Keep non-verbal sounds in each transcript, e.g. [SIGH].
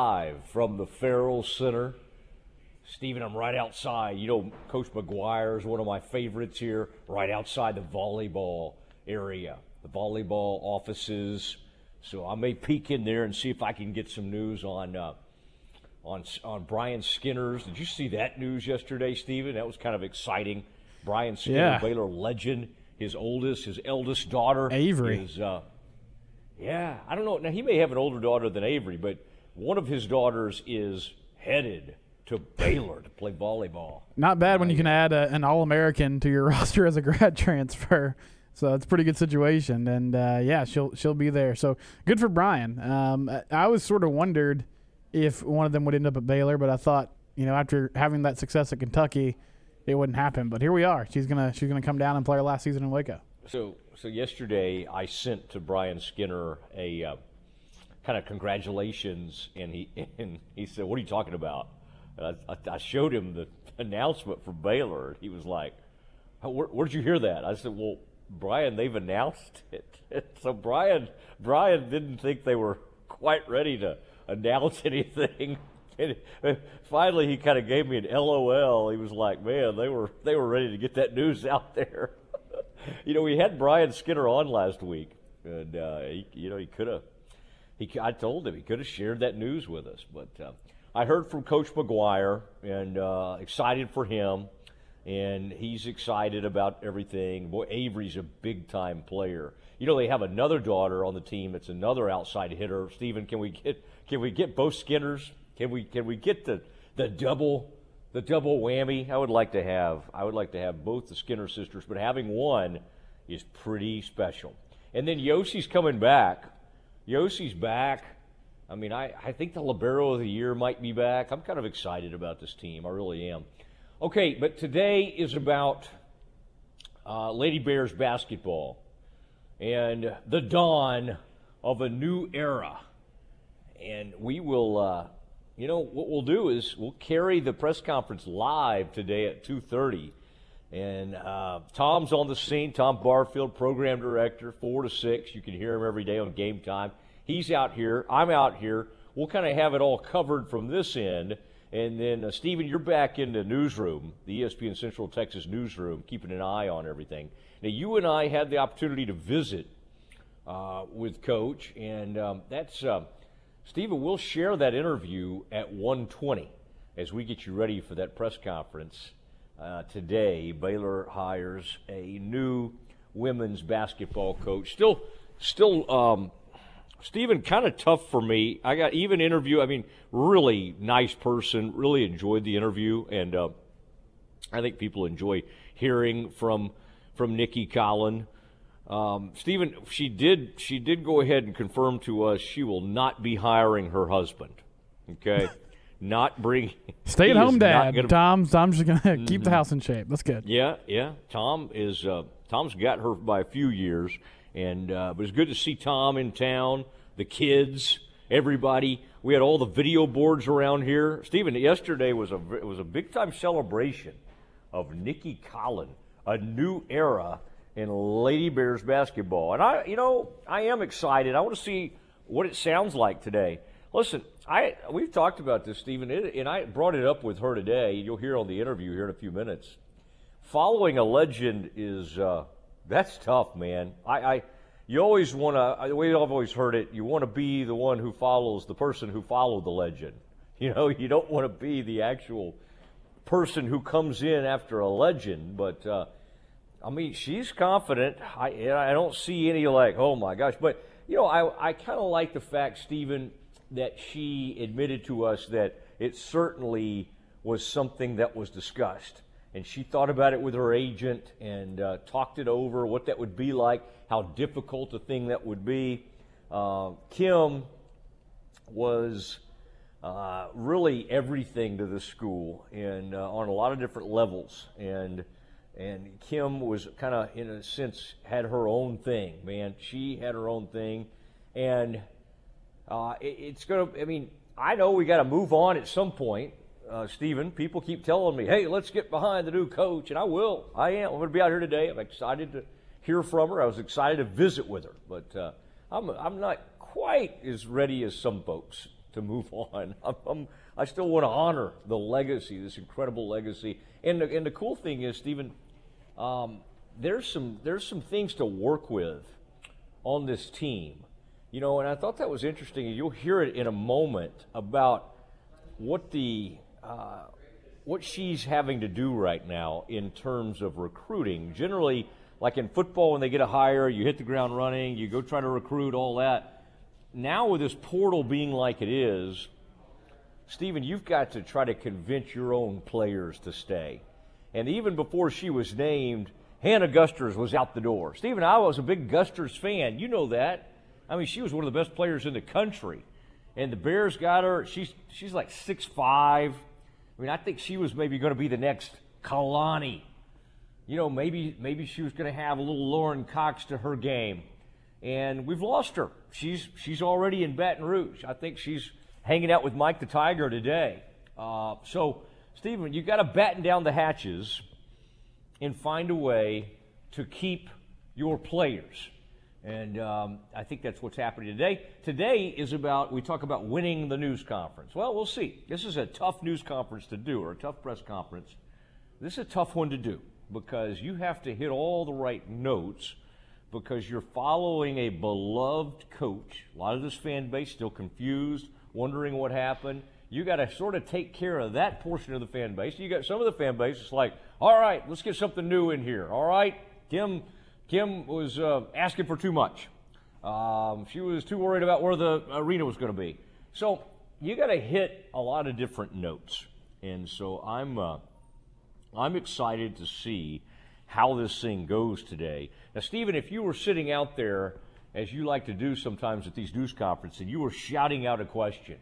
live from the Ferrell Center. Stephen, I'm right outside. You know, Coach McGuire is one of my favorites here, right outside the volleyball area, the volleyball offices. So I may peek in there and see if I can get some news on uh, on on Brian Skinner's. Did you see that news yesterday, Stephen? That was kind of exciting. Brian Skinner, Yeah. Baylor legend. His oldest, his eldest daughter, Avery. is. Uh, yeah, I don't know. Now he may have an older daughter than Avery, but one of his daughters is headed to Baylor to play volleyball. Not bad when you can add a, an All American to your [LAUGHS] roster as a grad transfer. So it's a pretty good situation, and uh, yeah, she'll she'll be there. So good for Brian. Um, I- was sort of wondered if one of them would end up at Baylor, but I thought you know after having that success at Kentucky, it wouldn't happen. But here we are. She's gonna she's gonna come down and play her last season in Waco. So, so yesterday I sent to Brian Skinner a uh, kind of congratulations, and he [LAUGHS] and he said, "What are you talking about?" And I, I, I showed him the announcement for Baylor. He was like, where, "Where'd you hear that?" I said, "Well, Brian, they've announced [LAUGHS] it." so Brian, Brian didn't think they were quite ready to announce [LAUGHS] anything. And finally, he kind of gave me an LOL. He was like, "Man, they were they were ready to get that news out there." you know, we had Brian Skinner on last week, and uh, he, you know, he could have. He, I told him he could have shared that news with us, but uh, I heard from Coach McGuire and uh, excited for him, and he's excited about everything. Boy, Avery's a big time player. You know, they have another daughter on the team that's another outside hitter. Stephen, can we get can we get both Skinners? Can we can we get the the double the double whammy? I would like to have I would like to have both the Skinner sisters, but having one is pretty special. And then Yossi's coming back. Yossi's back. I mean, I, I think the libero of the year might be back. I'm kind of excited about this team. I really am. Okay, but today is about uh, Lady Bears basketball and the dawn of a new era. And we will, uh, you know, what we'll do is we'll carry the press conference live today at 2:30. And uh, Tom's on the scene. Tom Barfield, program director, four to six. You can hear him every day on game time. He's out here. I'm out here. We'll kind of have it all covered from this end. And then, uh, Stephen, you're back in the newsroom, the ESPN Central Texas newsroom, keeping an eye on everything. Now, you and I had the opportunity to visit uh, with Coach, and um, that's uh, Stephen. We'll share that interview at 1:20 as we get you ready for that press conference uh, today. Baylor hires a new women's basketball coach. Still, still, um, Stephen, kind of tough for me. I got even interview. I mean, really nice person. Really enjoyed the interview, and uh, I think people enjoy hearing from from Nicki Collen. Um, Stephen, she did she did go ahead and confirm to us she will not be hiring her husband. Okay, [LAUGHS] not bring. Stay at home, Dad. gonna- Tom's Tom's just gonna [LAUGHS] keep the house in shape. That's good. yeah, yeah. Tom is uh, Tom's got her by a few years, and uh, but it's good to see Tom in town. The kids, everybody. We had all the video boards around here. Stephen, yesterday was a was a big time celebration of Nicki Collen, a new era in Lady Bears basketball, and I, you know, I am excited. I want to see what it sounds like today. Listen, I we've talked about this, Stephen, and I brought it up with her today. You'll hear on the interview here in a few minutes following a legend is uh, that's tough, man. I, I you always want to. I've always heard it, you want to be the one who follows the person who followed the legend. [LAUGHS] You know, you don't want to be the actual person who comes in after a legend. But uh, I mean, she's confident. I I don't see any like, oh my gosh. But you know, I I kind of like the fact, Stephen, that she admitted to us that it certainly was something that was discussed, and she thought about it with her agent and uh, talked it over, what that would be like, how difficult a thing that would be. Uh, Kim was uh, really everything to the school and uh, on a lot of different levels. And and Kim was kind of, in a sense, had her own thing. Man, she had her own thing, and uh, it, it's gonna. I mean, I know we got to move on at some point. Uh, Stephen, people keep telling me, "Hey, let's get behind the new coach," and I will. I am. I'm going to be out here today. I'm excited to hear from her. I was excited to visit with her, but uh, I'm I'm not quite as ready as some folks. to move [LAUGHS] on. I'm, I'm, i still want to honor the legacy, this incredible legacy. And the, and the cool thing is, Stephen, um, there's some there's some things to work with on this team, you know. And I thought that was interesting. You'll hear it in a moment about what the uh, what she's having to do right now in terms of recruiting. Generally, like in football, when they get a hire, you hit the ground running, you go try to recruit, all that. Now, with this portal being like it is, Stephen, you've got to try to convince your own players to stay. And even before she was named, Hannah Gusters was out the door. Stephen, I was a big Gusters fan. You know that. I mean, she was one of the best players in the country. And the Bears got her. She's she's like six five. I mean, I think she was maybe going to be the next Kalani. You know, maybe maybe she was going to have a little Lauren Cox to her game, and we've lost her. She's she's already in Baton Rouge. I think she's hanging out with Mike the Tiger today. Uh, so, Stephen, you've got to batten down the hatches and find a way to keep your players. And um, I think that's what's happening today. Today is about, we talk about winning the news conference. Well, we'll see. This is a tough news conference to do, or a tough press conference. This is a tough one to do because you have to hit all the right notes because you're following a beloved coach. A lot of this fan base still confused, wondering what happened. You got to sort of take care of that portion of the fan base. You got some of the fan base. It's like, all right, let's get something new in here. All right, Kim Kim was uh, asking for too much. Um, she was too worried about where the arena was going to be. So you got to hit a lot of different notes, and so I'm uh, I'm excited to see how this thing goes today. Now, Stephen, if you were sitting out there as you like to do sometimes at these news conferences, and you were shouting out a question,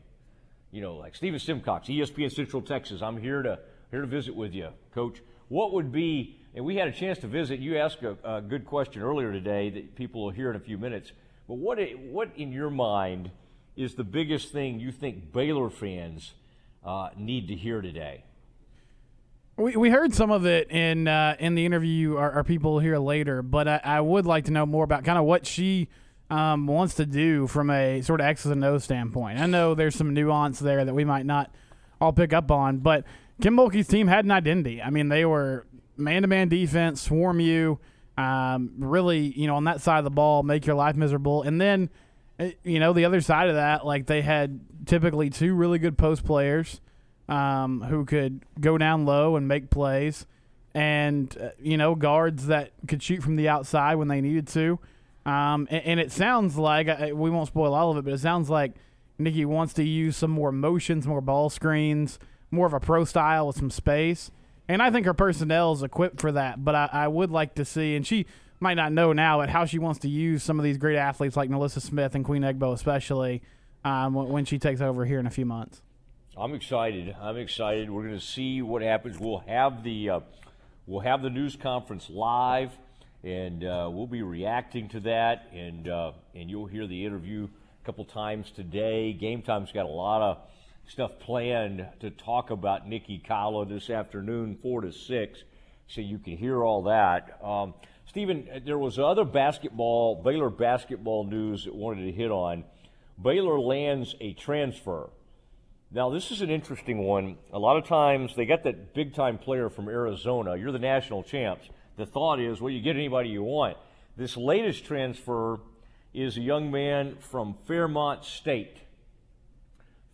you know, like Stephen Simcox, ESPN Central Texas, I'm here to here to visit with you, Coach. What would be and we had a chance to visit. You asked a, a good question earlier today that people will hear in a few minutes. But what, what in your mind is the biggest thing you think Baylor fans uh, need to hear today? We, we heard some of it in uh, in the interview. Our, our people here later, but I, I, would like to know more about kind of what she um, wants to do from a sort of X's and O's standpoint. I know there's some nuance there that we might not all pick up on, but Kim Mulkey's team had an identity. I mean, they were man to man defense, swarm you, um, really, you know, on that side of the ball, make your life miserable. And then, eh, you know, the other side of that, like they had typically two really good post players um, who could go down low and make plays, and, uh, you know, guards that could shoot from the outside when they needed to. Um, and, and, it sounds like, uh, we won't spoil all of it, but it sounds like Nicki wants to use some more motions, more ball screens, more of a pro style with some space. And I think her personnel is equipped for that. But I, I would like to see, and she might not know now, but how she wants to use some of these great athletes like NaLyssa Smith and Queen Egbo, especially um, when she takes over here in a few months. I'm excited. I'm excited. We're going to see what happens. We'll have the uh, we'll have the news conference live, and uh, we'll be reacting to that. And uh, and you'll hear the interview a couple times today. Game time's got a lot of stuff planned to talk about Nicki Collen this afternoon, 4 to 6, so you can hear all that. Um, Stephen, there was other basketball, Baylor basketball news that wanted to hit on. Baylor lands a transfer. Now, this is an interesting one. A lot of times they got that big time player from Arizona. You're the national champs. The thought is, well, you get anybody you want. This latest transfer is a young man from Fairmont State.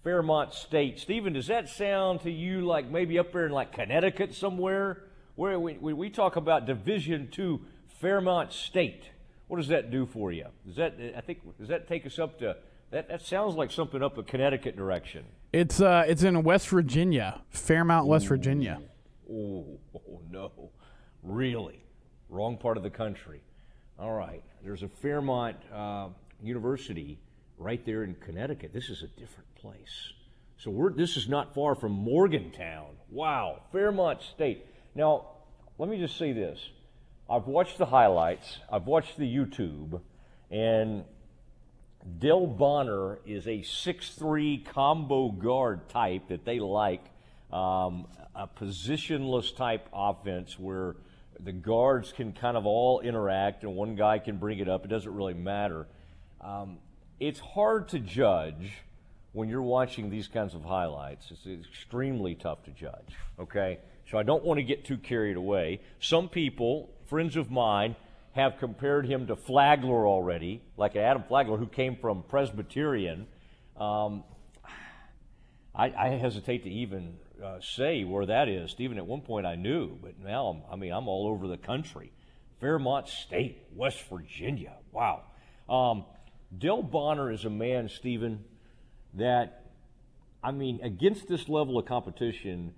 Fairmont State. Stephen, does that sound to you like maybe up there in like Connecticut somewhere? Where we, we talk about Division Two Fairmont State, what does that do for you? Does that I think does that take us up to that? That sounds like something up a Connecticut direction. It's uh, it's in West Virginia, Fairmont, West Virginia. Oh, [LAUGHS] oh no, really? Wrong part of the country. All right, there's a Fairmont uh, University right there in Connecticut. This is a different place. So we're, this is not far from Morgantown. Wow, Fairmont State. Now, let me just say this. I've watched the highlights, I've watched the YouTube, and Dale Bonner is a six-three combo guard type that they like, um, a positionless type offense where the guards can kind of all interact and one guy can bring it up. It doesn't really matter. Um, it's hard to judge when you're watching these kinds of highlights, it's extremely tough to judge. Okay, so I don't want to get too carried away. Some people, friends of mine, have compared him to Flagler already, like Adam Flagler, who came from Presbyterian. Um, I, I, hesitate to even uh, say where that is. Stephen, at one point I knew, but now I'm, I mean I'm all over the country. Fairmont State, West Virginia. Wow. Um, Dale Bonner is a man, Stephen, that I mean against this level of competition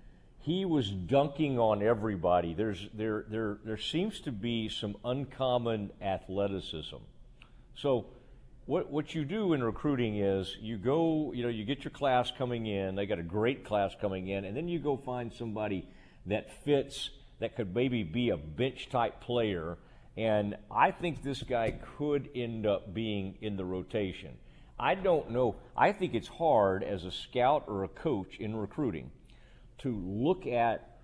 he was dunking on everybody. There's there there there seems to be some uncommon athleticism. So what what you do in recruiting is you go, you know, you get your class coming in, they got a great class coming in, and then you go find somebody that fits that could maybe be a bench type player. And I think this guy could end up being in the rotation. I don't know. I think it's hard as a scout or a coach in recruiting to look at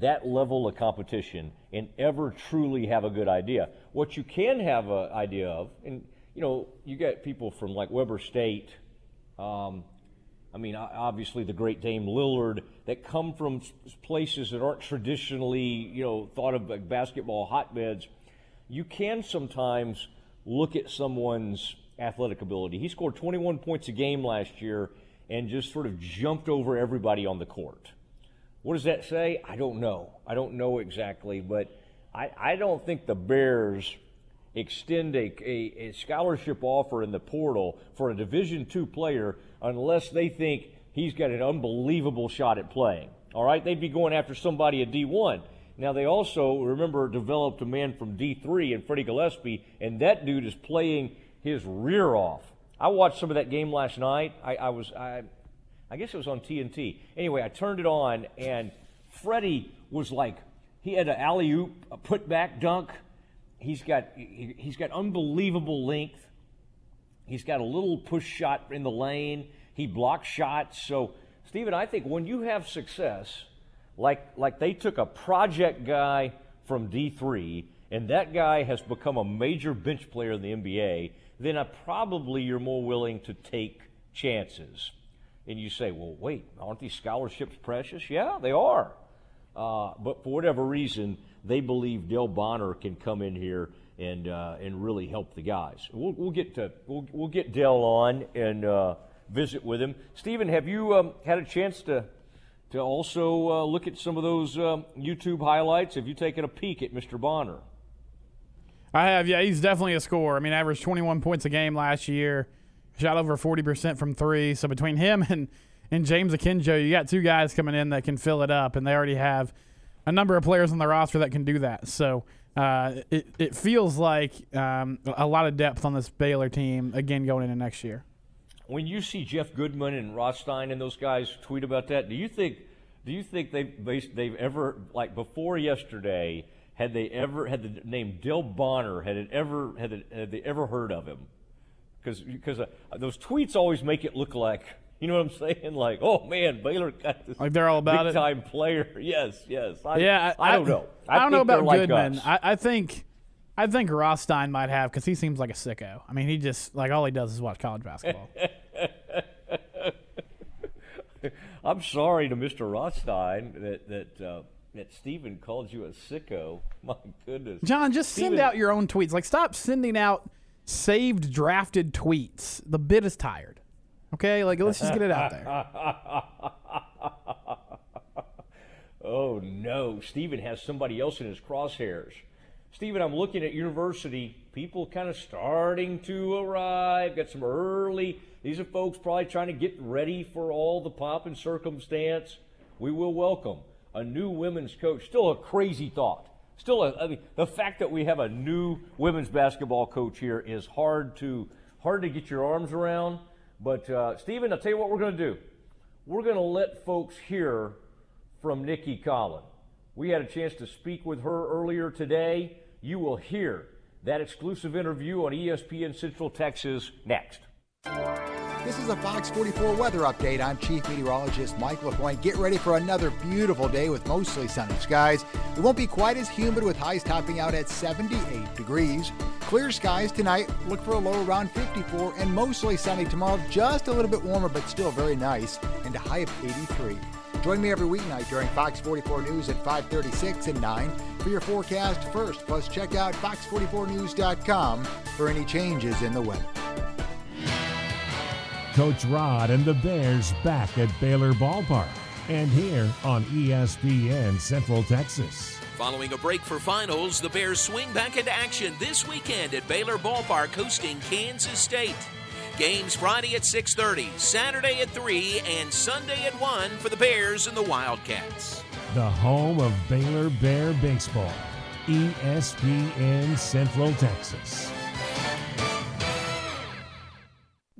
that level of competition and ever truly have a good idea. What you can have an idea of, and you know, you get people from like Weber State. Um, I mean, obviously the great Dame Lillard that come from places that aren't traditionally, you know, thought of like basketball hotbeds. You can sometimes look at someone's athletic ability. He scored 21 points a game last year and just sort of jumped over everybody on the court. What does that say? I don't know. I don't know exactly, but I, I don't think the Bears extend a, a, a scholarship offer in the portal for a Division two player unless they think he's got an unbelievable shot at playing. All right, they'd be going after somebody at D1. Now they also remember developed a man from D3 and Freddie Gillespie, and that dude is playing his rear off. I watched some of that game last night. I, I was I I guess it was on TNT. Anyway, I turned it on, and Freddie was like, he had an alley oop, a putback dunk. He's got he, he's got unbelievable length. He's got a little push shot in the lane. He blocks shots. So, Stephen, I think when you have success, like like they took a project guy from D3, and that guy has become a major bench player in the NBA, then I probably you're more willing to take chances. And you say, well, wait, aren't these scholarships precious? Yeah, they are. Uh, but for whatever reason, they believe Dale Bonner can come in here and uh, and really help the guys. We'll, we'll get to we'll, we'll get Dale on and uh, visit with him. Stephen, have you um, had a chance to to also uh, look at some of those um, YouTube highlights? Have you taken a peek at Mr. Bonner? I have. Yeah, he's definitely a scorer. I mean, averaged 21 points a game last year shot over 40% from three. So between him [LAUGHS] and, and James Akinjo, you got two guys coming in that can fill it up, and they already have a number of players on the roster that can do that. So uh, it, it feels like um, a lot of depth on this Baylor team, again, going into next year. When you see Jeff Goodman and Rothstein and those guys tweet about that, do you think do you think they've, they've ever, like before yesterday, had they ever had the name Dale Bonner, had it ever had, it, had they ever heard of him? because because uh, those tweets always make it look like you know what I'm [LAUGHS] saying? Like, oh man, Baylor got this like they're all about big time player. [LAUGHS] Yes, yes. I, yeah, I, I, don't know. I, I don't know about Goodman. I, I, think I think Rothstein might have because he seems like a sicko. I mean, he just like all he does is watch college basketball. [LAUGHS] [LAUGHS] I'm sorry to Mr. Rothstein that that. Uh, that Stephen called you a sicko. [LAUGHS] My goodness. John, just Steven, send out your own tweets. Like, stop sending out saved drafted tweets. The bit is tired. Okay, like let's just get it out there. [LAUGHS] oh no, Stephen has somebody else in his crosshairs. Stephen, I'm looking at university. People kind of starting to arrive. Got some early. These are folks probably trying to get ready for all the pomp and circumstance. We will welcome a new women's coach. Still a crazy thought still, a, I mean, the fact that we have a new women's basketball coach here is hard to hard to get your arms around. But uh, Stephen, I'll tell you what we're going to do. We're going to let folks hear from Nicki Collen. We had a chance to speak with her earlier today. You will hear that exclusive interview on ESPN Central Texas next. This is a Fox 44 weather update. I'm Chief Meteorologist Mike LaPointe. Get ready for another beautiful day with mostly sunny skies. It won't be quite as humid with highs topping out at 78 degrees. Clear skies tonight. Look for a low around 54 and mostly sunny tomorrow. Just a little bit warmer, but still very nice, and a high of 83. Join me every weeknight during Fox 44 News at 536 and 9 for your forecast first. Plus, check out fox44news.com for any changes in the weather. Coach Rod and the Bears back at Baylor Ballpark and here on ESPN Central Texas. Following a break for finals, the Bears swing back into action this weekend at Baylor Ballpark hosting Kansas State. Games Friday at 6:30, Saturday at 3, and Sunday at 1 for the Bears and the Wildcats. The home of Baylor Bear Baseball, ESPN Central Texas.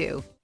to.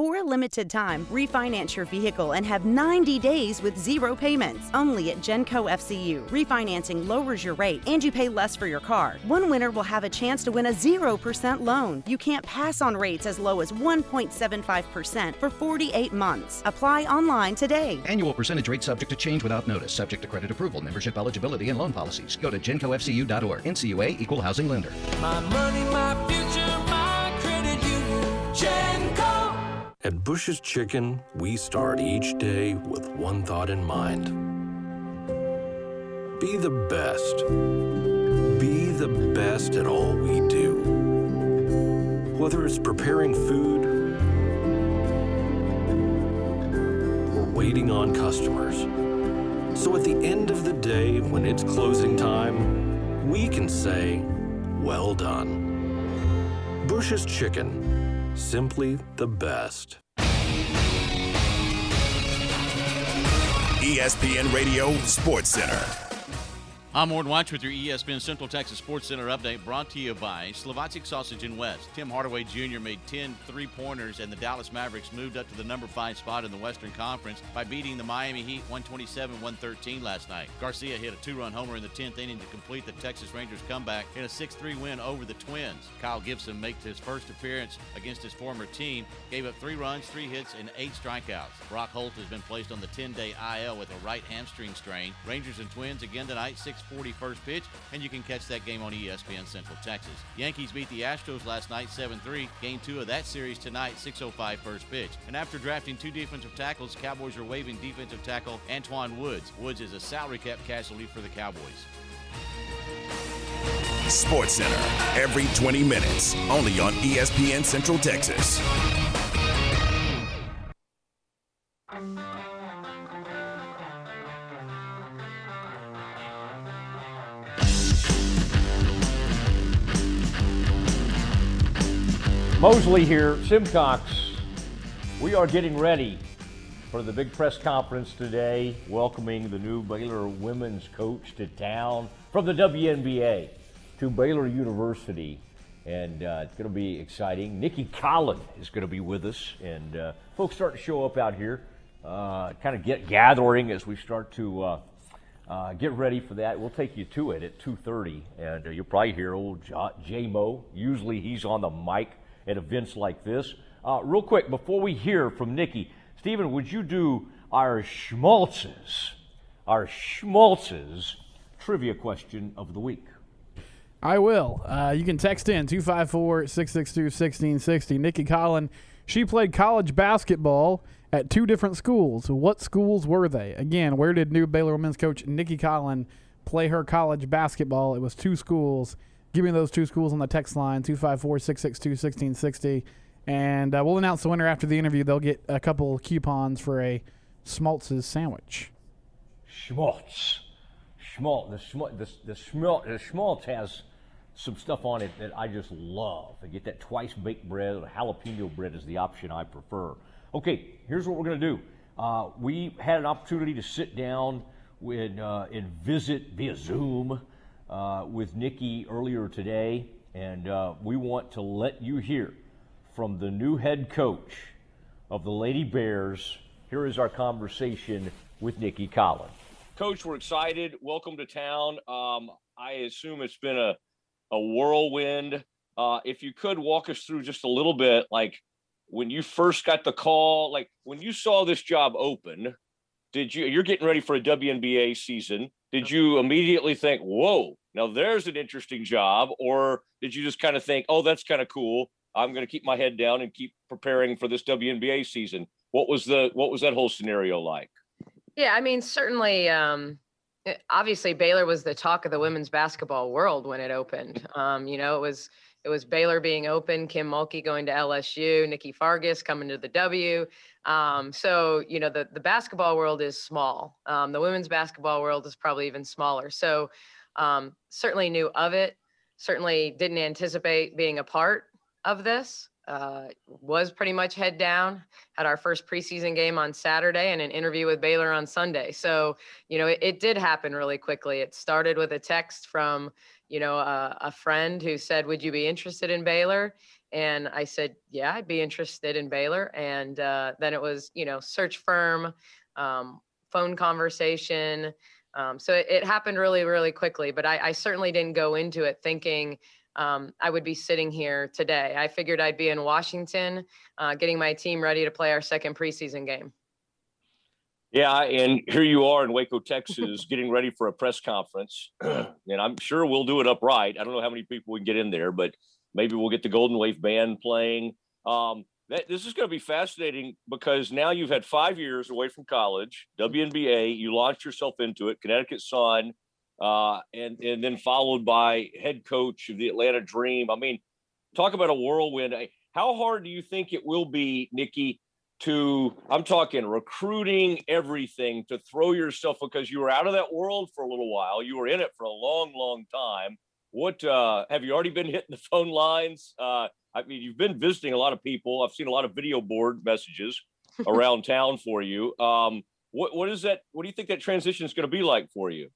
For a limited time, refinance your vehicle and have 90 days with zero payments. Only at Genco FCU. Refinancing lowers your rate and you pay less for your car. One winner will have a chance to win a 0% loan. You can't pass on rates as low as 1.75% for 48 months. Apply online today. Annual percentage rate subject to change without notice, subject to credit approval, membership eligibility, and loan policies. Go to gencofcu.org. NCUA Equal Housing Lender. My money, my future, my credit union. Genco. At Bush's Chicken, we start each day with one thought in mind be the best. Be the best at all we do. Whether it's preparing food or waiting on customers. So at the end of the day, when it's closing time, we can say, well done. Bush's Chicken, simply the best. ESPN Radio Sports Center. I'm Ward Watch with your ESPN Central Texas Sports Center update brought to you by Slovacek Sausage in West. Tim Hardaway Jr. made 10 three pointers, and the Dallas Mavericks moved up to the number five spot in the Western Conference by beating the Miami Heat 127 113 last night. Garcia hit a two run homer in the 10th inning to complete the Texas Rangers comeback in a 6 3 win over the Twins. Kyle Gibson makes his first appearance against his former team, gave up three runs, three hits, and eight strikeouts. Brock Holt has been placed on the 10 day IL with a right hamstring strain. Rangers and Twins again tonight, 6 6:40 first pitch, and you can catch that game on ESPN Central Texas. Yankees beat the Astros last night 7-3. Game two of that series tonight, 6:05 first pitch. And after drafting two defensive tackles, Cowboys are waiving defensive tackle Antwaun Woods. Woods is a salary cap casualty for the Cowboys. Sports Center every 20 minutes, only on ESPN Central Texas. Mosley here, Simcox. We are getting ready for the big press conference today, welcoming the new Baylor women's coach to town from the WNBA to Baylor University. And uh, it's going to be exciting. Nicki Collen is going to be with us, and uh, folks start to show up out here, uh, kind of get gathering as we start to uh, uh, get ready for that. We'll take you to it at 2:30, and uh, you'll probably hear old J Mo. Usually he's on the mic at events like this. Uh, real quick, before we hear from Nicki, Stephen, would you do our schmaltzes, our schmaltzes trivia question of the week? I will. Uh, you can text in 254 662 1660. Nicki Collen She played college basketball at two different schools. What schools were they? Again, where did new Baylor women's coach Nicki Collen play her college basketball? It was two schools. Give me those two schools on the text line 254 662 1660. And uh, we'll announce the winner after the interview. They'll get a couple coupons for a Schmaltz's sandwich. Schmaltz. Schmaltz. The, schmaltz, the, the, schmaltz, the schmaltz has some stuff on it that I just love. I get that twice baked bread or jalapeno bread is the option I prefer. Okay, here's what we're going to do. Uh, we had an opportunity to sit down with, uh, and visit via Zoom uh, with Nicki earlier today, and uh, we want to let you hear from the new head coach of the Lady Bears. Here is our conversation with Nicki Collen. Coach, we're excited. Welcome to town. Um, I assume it's been a, a whirlwind. Uh, if you could walk us through just a little bit, like when you first got the call, like when you saw this job open, did you, you're getting ready for a WNBA season. Did you immediately think, whoa, now there's an interesting job? Or did you just kind of think, oh, that's kind of cool. I'm going to keep my head down and keep preparing for this WNBA season. What was the, what was that whole scenario like? Yeah, I mean, certainly, um, eh, obviously Baylor was the talk of the women's basketball world when it opened. [LAUGHS] Um, you know, it was it was Baylor being open, Kim Mulkey going to LSU, Nikki Fargas coming to the W. Um, so you know, the the basketball world is small. Um, the women's basketball world is probably even smaller. So um, certainly knew of it. Certainly didn't anticipate being a part of this uh, was pretty much head down. Had our first preseason game on Saturday and an interview with Baylor on Sunday. So, you know, it, it did happen really quickly. It started with a text from, you know, a, a friend who said, Would you be interested in Baylor? And I said, Yeah, I'd be interested in Baylor. And uh, then it was, you know, search firm, um, phone conversation. Um, so it, it, happened really, really quickly. But I, I certainly didn't go into it thinking, um, I would be sitting here today. I figured I'd be in Washington, uh, getting my team ready to play our second preseason game. Yeah, and here you are in Waco, Texas, getting ready for a press conference, [CLEARS THROAT] and I'm sure we'll do it upright. I don't know how many people we can get in there, but maybe we'll get the Golden Wave band playing. Um, that, this is going to be fascinating because now you've had five years away from college, WNBA. You launched yourself into it, Connecticut Sun uh, and and then followed by head coach of the Atlanta Dream. I mean, talk about a whirlwind. How hard do you think it will be, Nicki? to I'm talking recruiting everything to throw yourself because you were out of that world for a little while. You were in it for a long, long time. What uh, have you already been hitting the phone lines? Uh, I mean, you've been visiting a lot of people. I've seen a lot of video board messages [LAUGHS] around town for you. Um, what what is that? What do you think that transition is going to be like for you?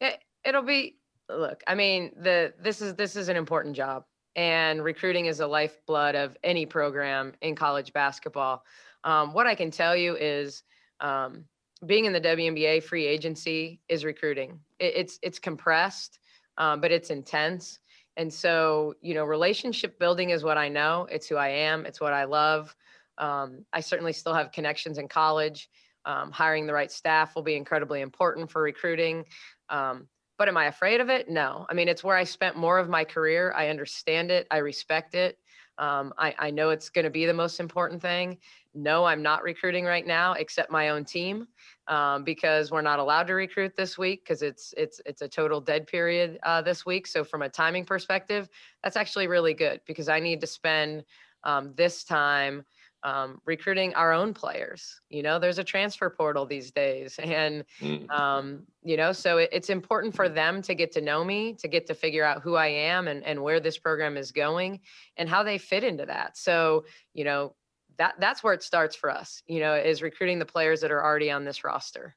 It, it'll be look i mean the this is this is an important job and recruiting is the lifeblood of any program in college basketball um, what i can tell you is um, being in the WNBA free agency is recruiting it, it's it's compressed um, but it's intense and so you know relationship building is what i know it's who i am it's what i love um, i certainly still have connections in college um, hiring the right staff will be incredibly important for recruiting um, but am I afraid of it? No. I mean, it's where I spent more of my career. I understand it. I respect it. Um, I, I know it's going to be the most important thing. No, I'm not recruiting right now, except my own team, um, because we're not allowed to recruit this week because it's it's it's a total dead period uh, this week. So from a timing perspective, that's actually really good because I need to spend um, this time um, recruiting our own players. You know, there's a transfer portal these days, [LAUGHS] and mm. um, you know, so it, it's important for them to get to know me, to get to figure out who I am and and where this program is going, and how they fit into that. So, you know, that that's where it starts for us. You know, is recruiting the players that are already on this roster.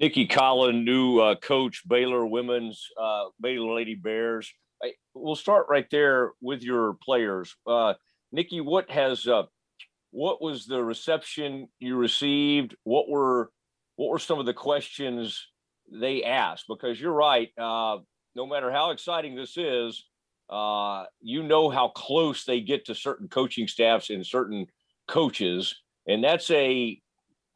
Nicki Collen, new uh, coach, Baylor women's uh, Baylor Lady Bears. I, we'll start right there with your players. Uh, Nicki, what has uh, what was the reception you received? What were what were some of the questions they asked? Because you're right. Uh, no matter how exciting this is, uh, you know how close they get to certain coaching staffs in certain coaches, and that's a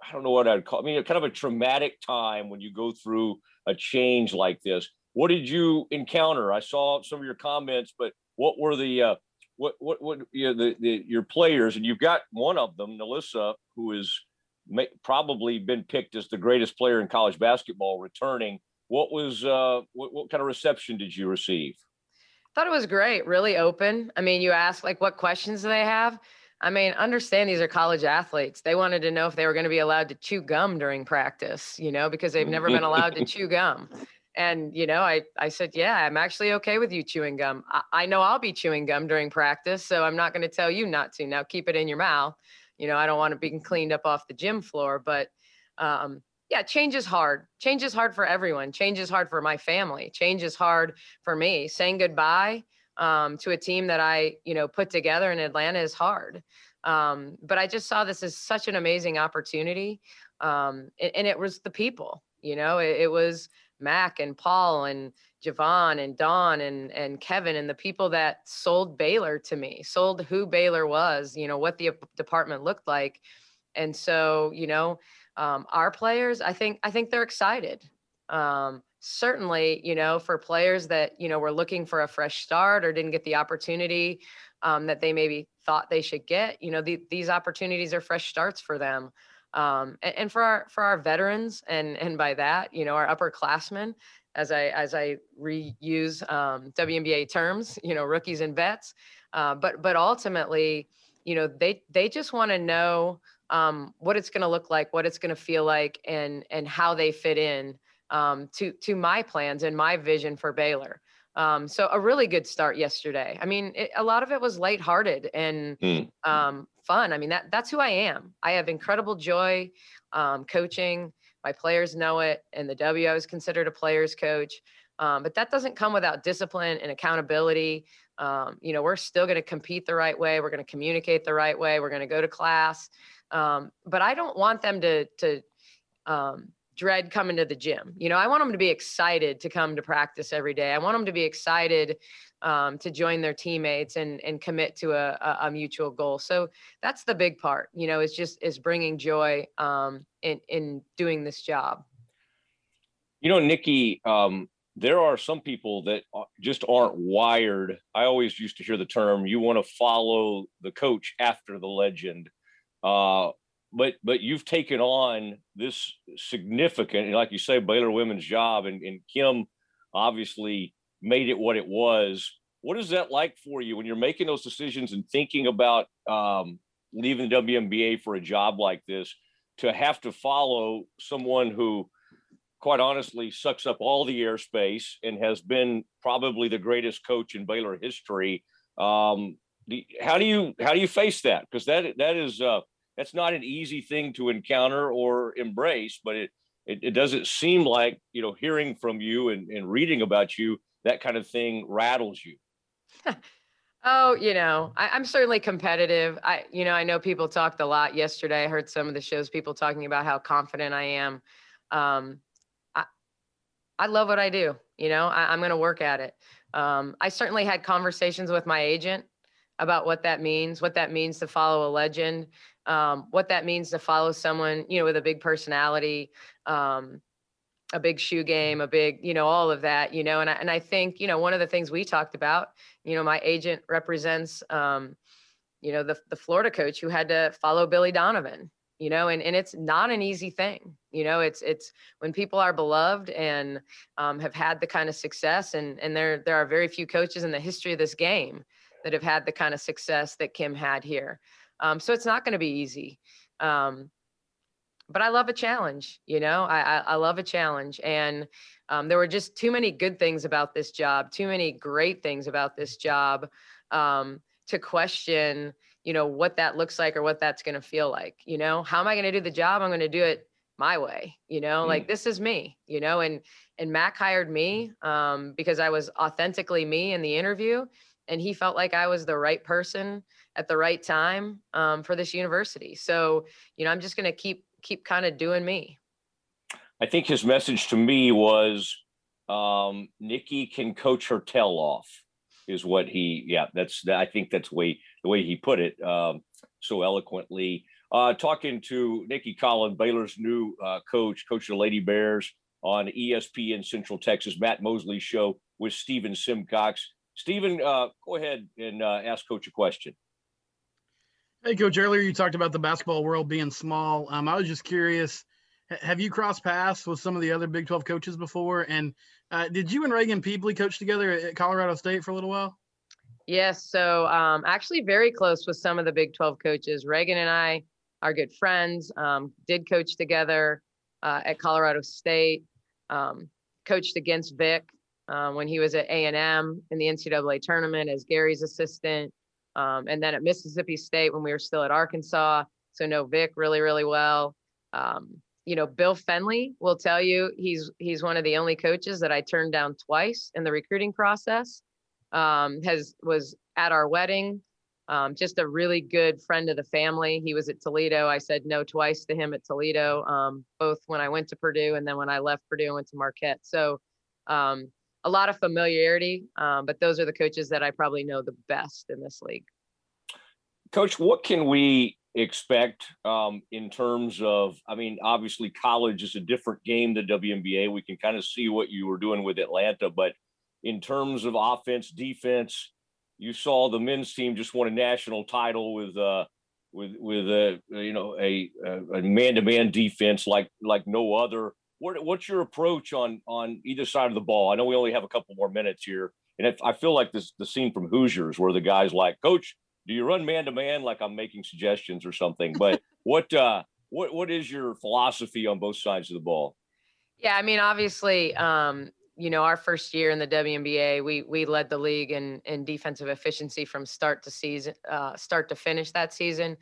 I don't know what I'd call. I mean, kind of a traumatic time when you go through a change like this. What did you encounter? I saw some of your comments, but what were the uh, what what what you know, the, the your players, and you've got one of them, NaLyssa, who is may, probably been picked as the greatest player in college basketball, returning. What was uh, what, what kind of reception did you receive? Thought it was great, really open. I mean, you ask like what questions do they have? I mean, understand these are college athletes. They wanted to know if they were going to be allowed to chew gum during practice, you know, because they've never been allowed to chew gum. [LAUGHS] And, you know, I, I said, yeah, I'm actually okay with you chewing gum. I, I know I'll be chewing gum during practice, so I'm not going to tell you not to. Now keep it in your mouth. You know, I don't want to be cleaned up off the gym floor, but um, yeah, change is hard. Change is hard for everyone. Change is hard for my family. Change is hard for me. Saying goodbye um, to a team that I, you know, put together in Atlanta is hard. Um, but I just saw this as such an amazing opportunity. Um, and, and, it was the people, you know, it, it, was Mack and Paul and Javon and Don and, and Kevin and the people that sold Baylor to me, sold who Baylor was, you know, what the department looked like. And so, you know, um, our players, I think, I think they're excited. Um, certainly, you know, for players that you know were looking for a fresh start or didn't get the opportunity um, that they maybe thought they should get, you know, the, these opportunities are fresh starts for them. Um, and, and, for our for our veterans, and and by that, you know, our upperclassmen, as I as I reuse um, WNBA terms, you know, rookies and vets. Uh, but but ultimately, you know, they they just want to know um, what it's going to look like, what it's going to feel like, and and how they fit in um, to to my plans and my vision for Baylor. Um, so a really good start yesterday. I mean, it, a lot of it was lighthearted and mm. um, fun. I mean, that that's who I am. I have incredible joy um, coaching. My players know it. And the W, I was considered a players coach. Um, but that doesn't come without discipline and accountability. Um, you know, we're still going to compete the right way. We're going to communicate the right way. We're going to go to class. Um, but I don't want them to to um, dread coming to the gym. You know, I want them to be excited to come to practice every day. I want them to be excited um, to join their teammates and and commit to a, a, mutual goal. So that's the big part. You know, is just is bringing joy um, in in doing this job. You know, Nicki, um, there are some people that just aren't wired. I always used to hear the term "you want to follow the coach after the legend." Uh, but but you've taken on this significant, like you say, Baylor women's job, and, and Kim obviously made it what it was. What is that like for you when you're making those decisions and thinking about um, leaving the WNBA for a job like this? To have to follow someone who, quite honestly, sucks up all the airspace and has been probably the greatest coach in Baylor history. Um, how do you how do you face that? Because that that is uh, that's not an easy thing to encounter or embrace, but it, it, it doesn't seem like, you know, hearing from you and, and reading about you, that kind of thing rattles you. [LAUGHS] oh, you know, I, I'm certainly competitive. I, you know, I know people talked a lot yesterday. I heard some of the shows, people talking about how confident I am. Um, I, I love what I do. You know, I, am going to work at it. Um, I certainly had conversations with my agent about what that means, what that means to follow a legend um, what that means to follow someone, you know, with a big personality, um, a big shoe game, a big, you know, all of that, you know, and I, and I think, you know, one of the things we talked about, you know, my agent represents, um, you know, the, the Florida coach who had to follow Billy Donovan, you know, and, and it's not an easy thing, you know, it's, it's when people are beloved and um, have had the kind of success and, and there, there are very few coaches in the history of this game that have had the kind of success that Kim had here. Um, so it's not going to be easy. Um, but I love a challenge, you know, I, I, I love a challenge. And um, there were just too many good things about this job, too many great things about this job um, to question, you know, what that looks like or what that's going to feel like. You know, how am I going to do the job? I'm going to do it my way you know mm. like this is me you know and and Mack hired me um, because i was authentically me in the interview and he felt like i was the right person at the right time um, for this university. So, you know, I'm just going to keep keep kind of doing me. I think his message to me was um, Nicki can coach her tail off, is what he. Yeah, that's. I think that's the way the way he put it um, so eloquently. Uh, talking to Nicki Collen, Baylor's new uh, coach, coach of the Lady Bears on ESPN Central Texas, Matt Mosley show with Stephen Simcox. Stephen, uh, go ahead and uh, ask Coach a question. Hey, Coach. Earlier you talked about the basketball world being small. Um, I was just curious. Have you crossed paths with some of the other Big 12 coaches before? And uh, did you and Raegan Pebley coach together at Colorado State for a little while? Yes. So um, actually, very close with some of the Big 12 coaches. Raegan and I are good friends. Um, did coach together uh, at Colorado State. Um, coached against Vic um, when he was at A and M in the NCAA tournament as Gary's assistant, um, and then at Mississippi State when we were still at Arkansas. So know Vic really, really well. Um, you know, Bill Fennelly will tell you he's he's one of the only coaches that I turned down twice in the recruiting process. Um, has was at our wedding. Um, just a really good friend of the family. He was at Toledo. I said no twice to him at Toledo, um, both when I went to Purdue and then when I left Purdue and went to Marquette. So um, a lot of familiarity, um, but those are the coaches that I probably know the best in this league. Coach, what can we expect um, in terms of? I mean, obviously, college is a different game than WNBA. We can kind of see what you were doing with Atlanta, but in terms of offense, defense, you saw the men's team just won a national title with uh, with with a you know a a man to man defense like like no other. What, what's your approach on on either side of the ball? I know we only have a couple more minutes here, and if, I feel like this the scene from Hoosiers where the guys like, Coach, do you run man to man? Like I'm making suggestions or something. But [LAUGHS] what uh, what what is your philosophy on both sides of the ball? Yeah, I mean, obviously, um, you know, our first year in the WNBA, we we led the league in in defensive efficiency from start to season, uh, start to finish that season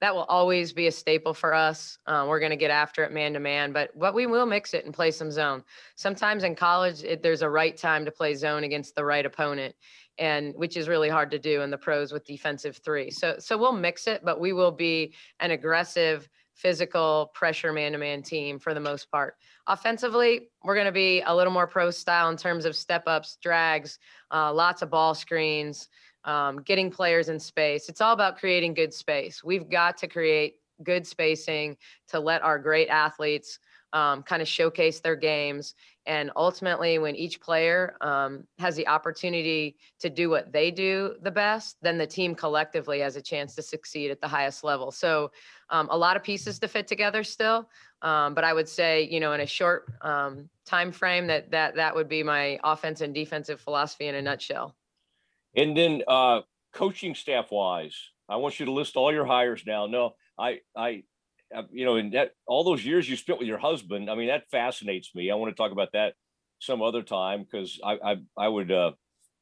that will always be a staple for us. Uh, we're going to get after it man to man, but what we will mix it and play some zone. Sometimes in college, it, there's a right time to play zone against the right opponent, and which is really hard to do in the pros with defensive three. So so we'll mix it, but we will be an aggressive, physical pressure man to man team for the most part. Offensively, we're going to be a little more pro style in terms of step ups, drags, uh, lots of ball screens um, getting players in space. It's all about creating good space. We've got to create good spacing to let our great athletes um, kind of showcase their games. And ultimately, when each player um, has the opportunity to do what they do the best, then the team collectively has a chance to succeed at the highest level. So, um, a lot of pieces to fit together still. Um, but I would say, you know, in a short um, time frame, that that that would be my offense and defensive philosophy in a nutshell. And then uh, coaching staff wise, I want you to list all your hires now. No, I, I, uh, you know, in that all those years you spent with your husband, I mean, that fascinates me. I want to talk about that some other time because I, I, I would, uh,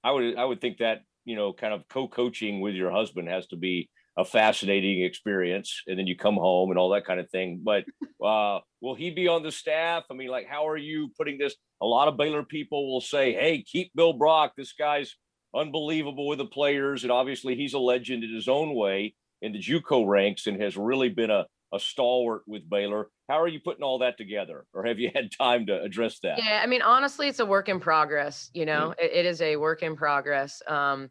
I would, I would think that you know, kind of co-coaching with your husband has to be a fascinating experience. And then you come home and all that kind of thing. But uh, will he be on the staff? I mean, like, how are you putting this? A lot of Baylor people will say, "Hey, keep Bill Brock. This guy's." Unbelievable with the players, and obviously he's a legend in his own way in the JUCO ranks and has really been a, a stalwart with Baylor. How are you putting all that together, or have you had [LAUGHS] time to address that? Yeah, I mean, honestly, it's a work in progress. You know, mm-hmm. it, it is a work in progress. Um,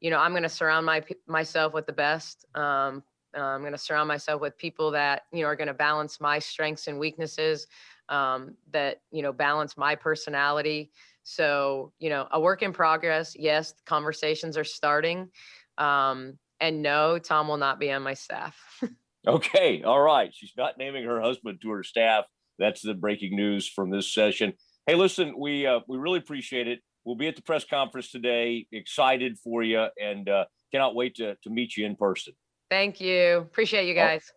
you know, I'm going to surround my myself with the best. Um, uh, I'm going to surround myself with people that you know are going to balance my strengths and weaknesses. Um, that you know balance my personality so, you know, a work in progress. Yes, conversations are starting. Um, and no, Tom will not be on my staff. [LAUGHS] okay. All right. She's not naming her husband to her staff. That's the breaking news from this session. Hey, listen, we uh, we really appreciate it. We'll be at the press conference today. Excited for you, and uh, cannot wait to to meet you in person. Thank you. Appreciate you guys.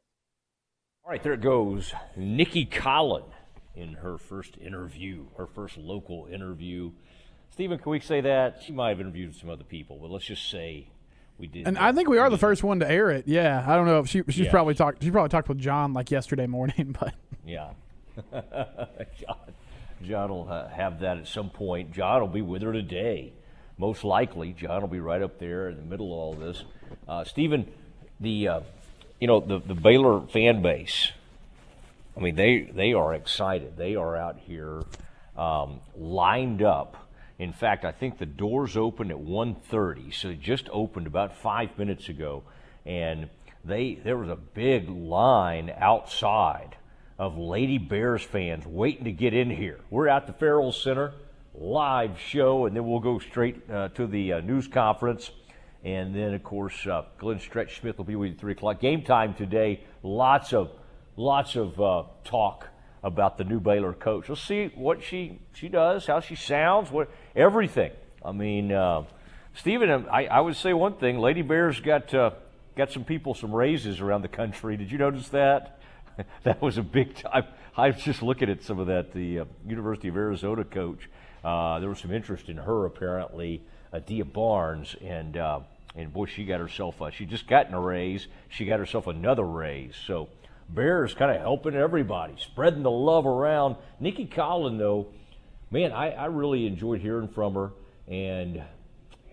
All right, there it goes. Nicki Collen in her first interview, her first local interview. Stephen, can we say that? She might have interviewed some other people, but let's just say we did. And I think we are the first one to air it. Yeah, I don't know if she she's yeah. probably talked. She probably talked with John like yesterday morning, [LAUGHS] but yeah, [LAUGHS] John, John will uh, have that at some point. John will be with her today, most likely. John will be right up there in the middle of all this. Uh, Stephen, the uh, you know the the Baylor fan base I mean, they they are excited. They are out here um, lined up. In fact, I think the doors opened at 1:30, so it just opened about five minutes ago, and they there was a big line outside of Lady Bears fans waiting to get in here. We're at the Ferrell Center. live show, and then we'll go straight uh, to the uh, news conference. And then, of course, uh, Glenn Stretch Smith will be with you at 3 o'clock. Game time today. Lots of, lots of uh, talk about the new Baylor coach. We'll see what she, she does, how she sounds, what everything. I mean, uh, Stephen, um, I, I would say one thing. Lady Bears got, uh, got some people some raises around the country. Did you notice that? [LAUGHS] that was a big time. I was just looking at some of that. The uh, University of Arizona coach, uh, there was some interest in her apparently, uh, Dia Barnes, and uh, and boy, she got herself a. She just gotten a raise. She got herself another raise. So Bears kind of helping everybody, spreading the love around. Nicki Collen, though, man, I, I really enjoyed hearing from her, and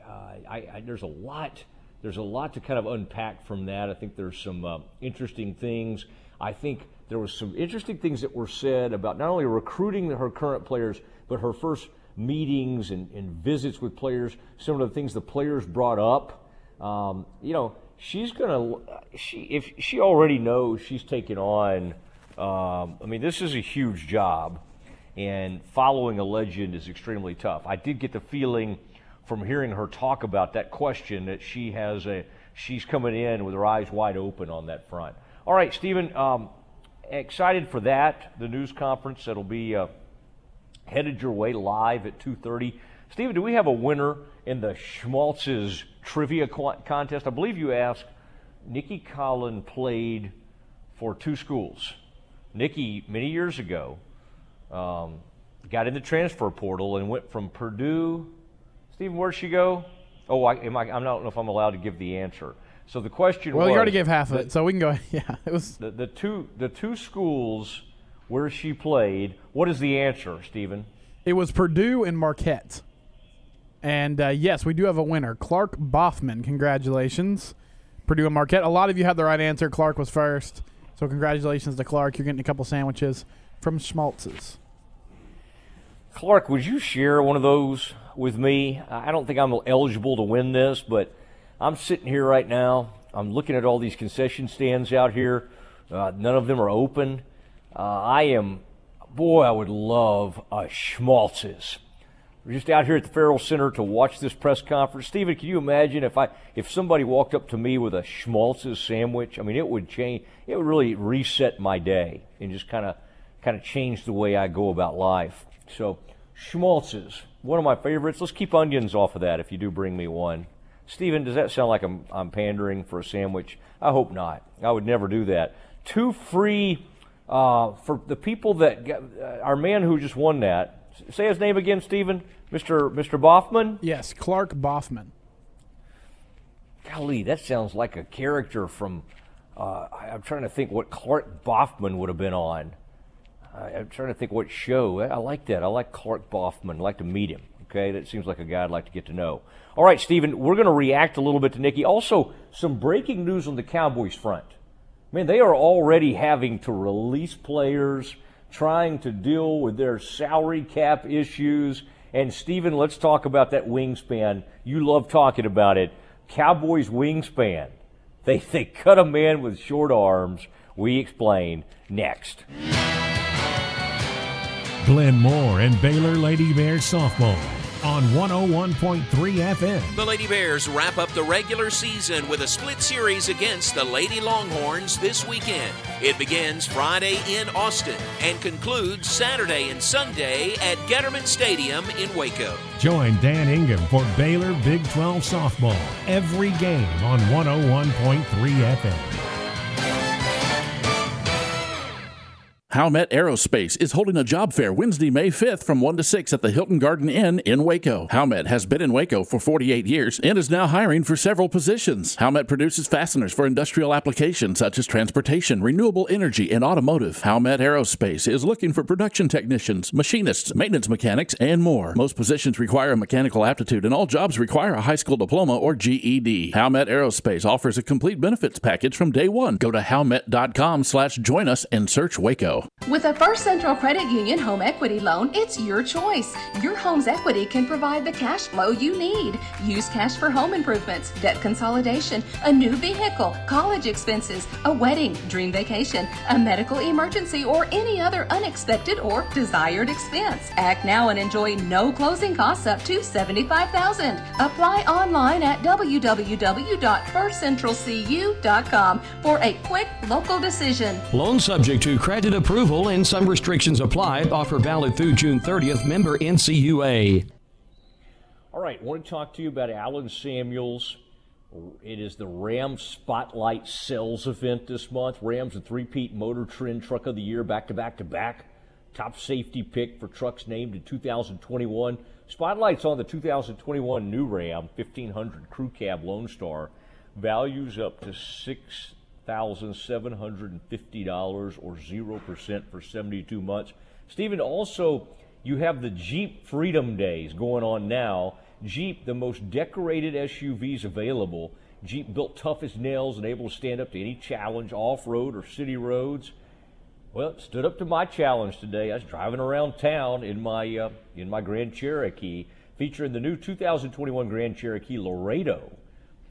uh, I, I, there's a lot. There's a lot to kind of unpack from that. I think there's some uh, interesting things. I think there was some interesting things that were said about not only recruiting her current players, but her first meetings and, and visits with players. Some of the things the players brought up. Um, you know, she's gonna. She if she already knows she's taking on. Um, I mean, this is a huge job, and following a legend is extremely tough. I did get the feeling from hearing her talk about that question that she has a. She's coming in with her eyes wide open on that front. All right, Stephen. Um, excited for that. The news conference that'll be uh, headed your way live at 2:30. Stephen, do we have a winner in the Schmaltz's trivia contest? I believe you asked. Nicki Collen played for two schools. Nicki, many years ago, um, got in the transfer portal and went from Purdue. Stephen, where'd she go? Oh, I, am I, I don't know if I'm allowed to give the answer. So the question well, was. Well, you already gave half of it, so we can go. [LAUGHS] Yeah, it was the, the two the two schools where she played. What is the answer, Stephen? It was Purdue and Marquette. And uh, yes, we do have a winner, Clark Boffman. Congratulations, Purdue and Marquette. A lot of you had the right answer. Clark was first, so congratulations to Clark. You're getting a couple sandwiches from Schmaltz's. Clark, would you share one of those with me? I don't think I'm eligible to win this, but I'm sitting here right now. I'm looking at all these concession stands out here. Uh, none of them are open. Uh, I am, boy, I would love a Schmaltz's. We're just out here at the Ferrell Center to watch this press conference. Stephen, can you imagine if I if somebody walked up to me with a Schmaltz's sandwich? I mean, it would change. It would really reset my day and just kind of kind of change the way I go about life. So, Schmaltz's, one of my favorites. Let's keep onions off of that if you do bring me one. Stephen, does that sound like I'm, I'm pandering for a sandwich? I hope not. I would never do that. Two free uh, for the people that got, uh, our man who just won that. Say his name again, Stephen. Mister Mister Boffman. Yes, Clark Boffman. Golly, that sounds like a character from. Uh, I'm trying to think what Clark Boffman would have been on. I'm trying to think what show. I like that. I like Clark Boffman. I'd like to meet him. Okay, that seems like a guy I'd like to get to know. All right, Stephen, we're going to react a little bit to Nicki. Also, some breaking news on the Cowboys front. Man, they are already having to release players, trying to deal with their salary cap issues. And Stephen, let's talk about that wingspan. You love talking about it. Cowboys wingspan. [LAUGHS] They they cut a man with short arms. We explain next. Glenn Moore and Baylor Lady Bears softball on 101.3 FM. The Lady Bears wrap up the regular season with a split series against the Lady Longhorns this weekend. It begins Friday in Austin and concludes Saturday and Sunday at Getterman Stadium in Waco. Join Dan Ingham for Baylor Big 12 softball every game on 101.3 FM. Howmet Aerospace is holding a job fair Wednesday, May 5th from 1 to 6 at the Hilton Garden Inn in Waco. Howmet has been in Waco for 48 years and is now hiring for several positions. Howmet produces fasteners for industrial applications such as transportation, renewable energy, and automotive. Howmet Aerospace is looking for production technicians, machinists, maintenance mechanics, and more. Most positions require a mechanical aptitude and all jobs require a high school diploma or GED. Howmet Aerospace offers a complete benefits package from day one. Go to howmet.com slash join us and search Waco. With a First Central Credit Union home equity loan, it's your choice. Your home's equity can provide the cash flow you need. Use cash for home improvements, debt consolidation, a new vehicle, college expenses, a wedding, dream vacation, a medical emergency, or any other unexpected or desired expense. Act now and enjoy no closing costs up to 75,000. Apply online at www.firstcentralcu.com for a quick local decision. Loan subject to credit approval and some restrictions apply. Offer valid through June 30th. Member NCUA. All right, I want to talk to you about Allen Samuels. It is the Ram Spotlight Sales event this month. Rams a three-peat Motor Trend Truck of the Year, back to back to back. Top safety pick for trucks named in 2021. Spotlight's on the 2021 new Ram 1500 Crew Cab Lone Star. Values up to six $1,750 or 0% for 72 months. Stephen, also, you have the Jeep Freedom Days going on now. Jeep, the most decorated SUVs available. Jeep built tough as nails and able to stand up to any challenge, off road or city roads. Well, it stood up to my challenge today. I was driving around town in my uh, in my Grand Cherokee, featuring the new 2021 Grand Cherokee Laredo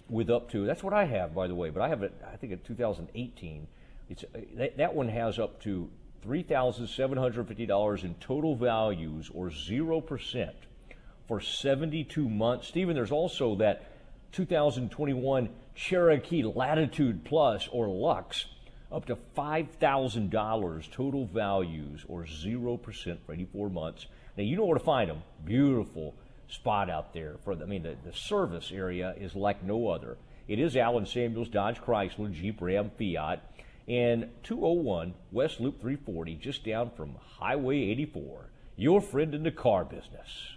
with up to that's what I have by the way, but I have it I think in 2018. It's uh, that, that one has up to three thousand seven hundred fifty dollars in total values or zero percent for 72 months. Stephen, there's also that 2021 Cherokee Latitude Plus or Lux up to $5,000 total values or 0% for 84 months. Now, you know where to find them. Beautiful spot out there. For the, I mean, the, the service area is like no other. It is Allen Samuels Dodge Chrysler Jeep Ram Fiat and 201 West Loop 340, just down from Highway 84. Your friend in the car business.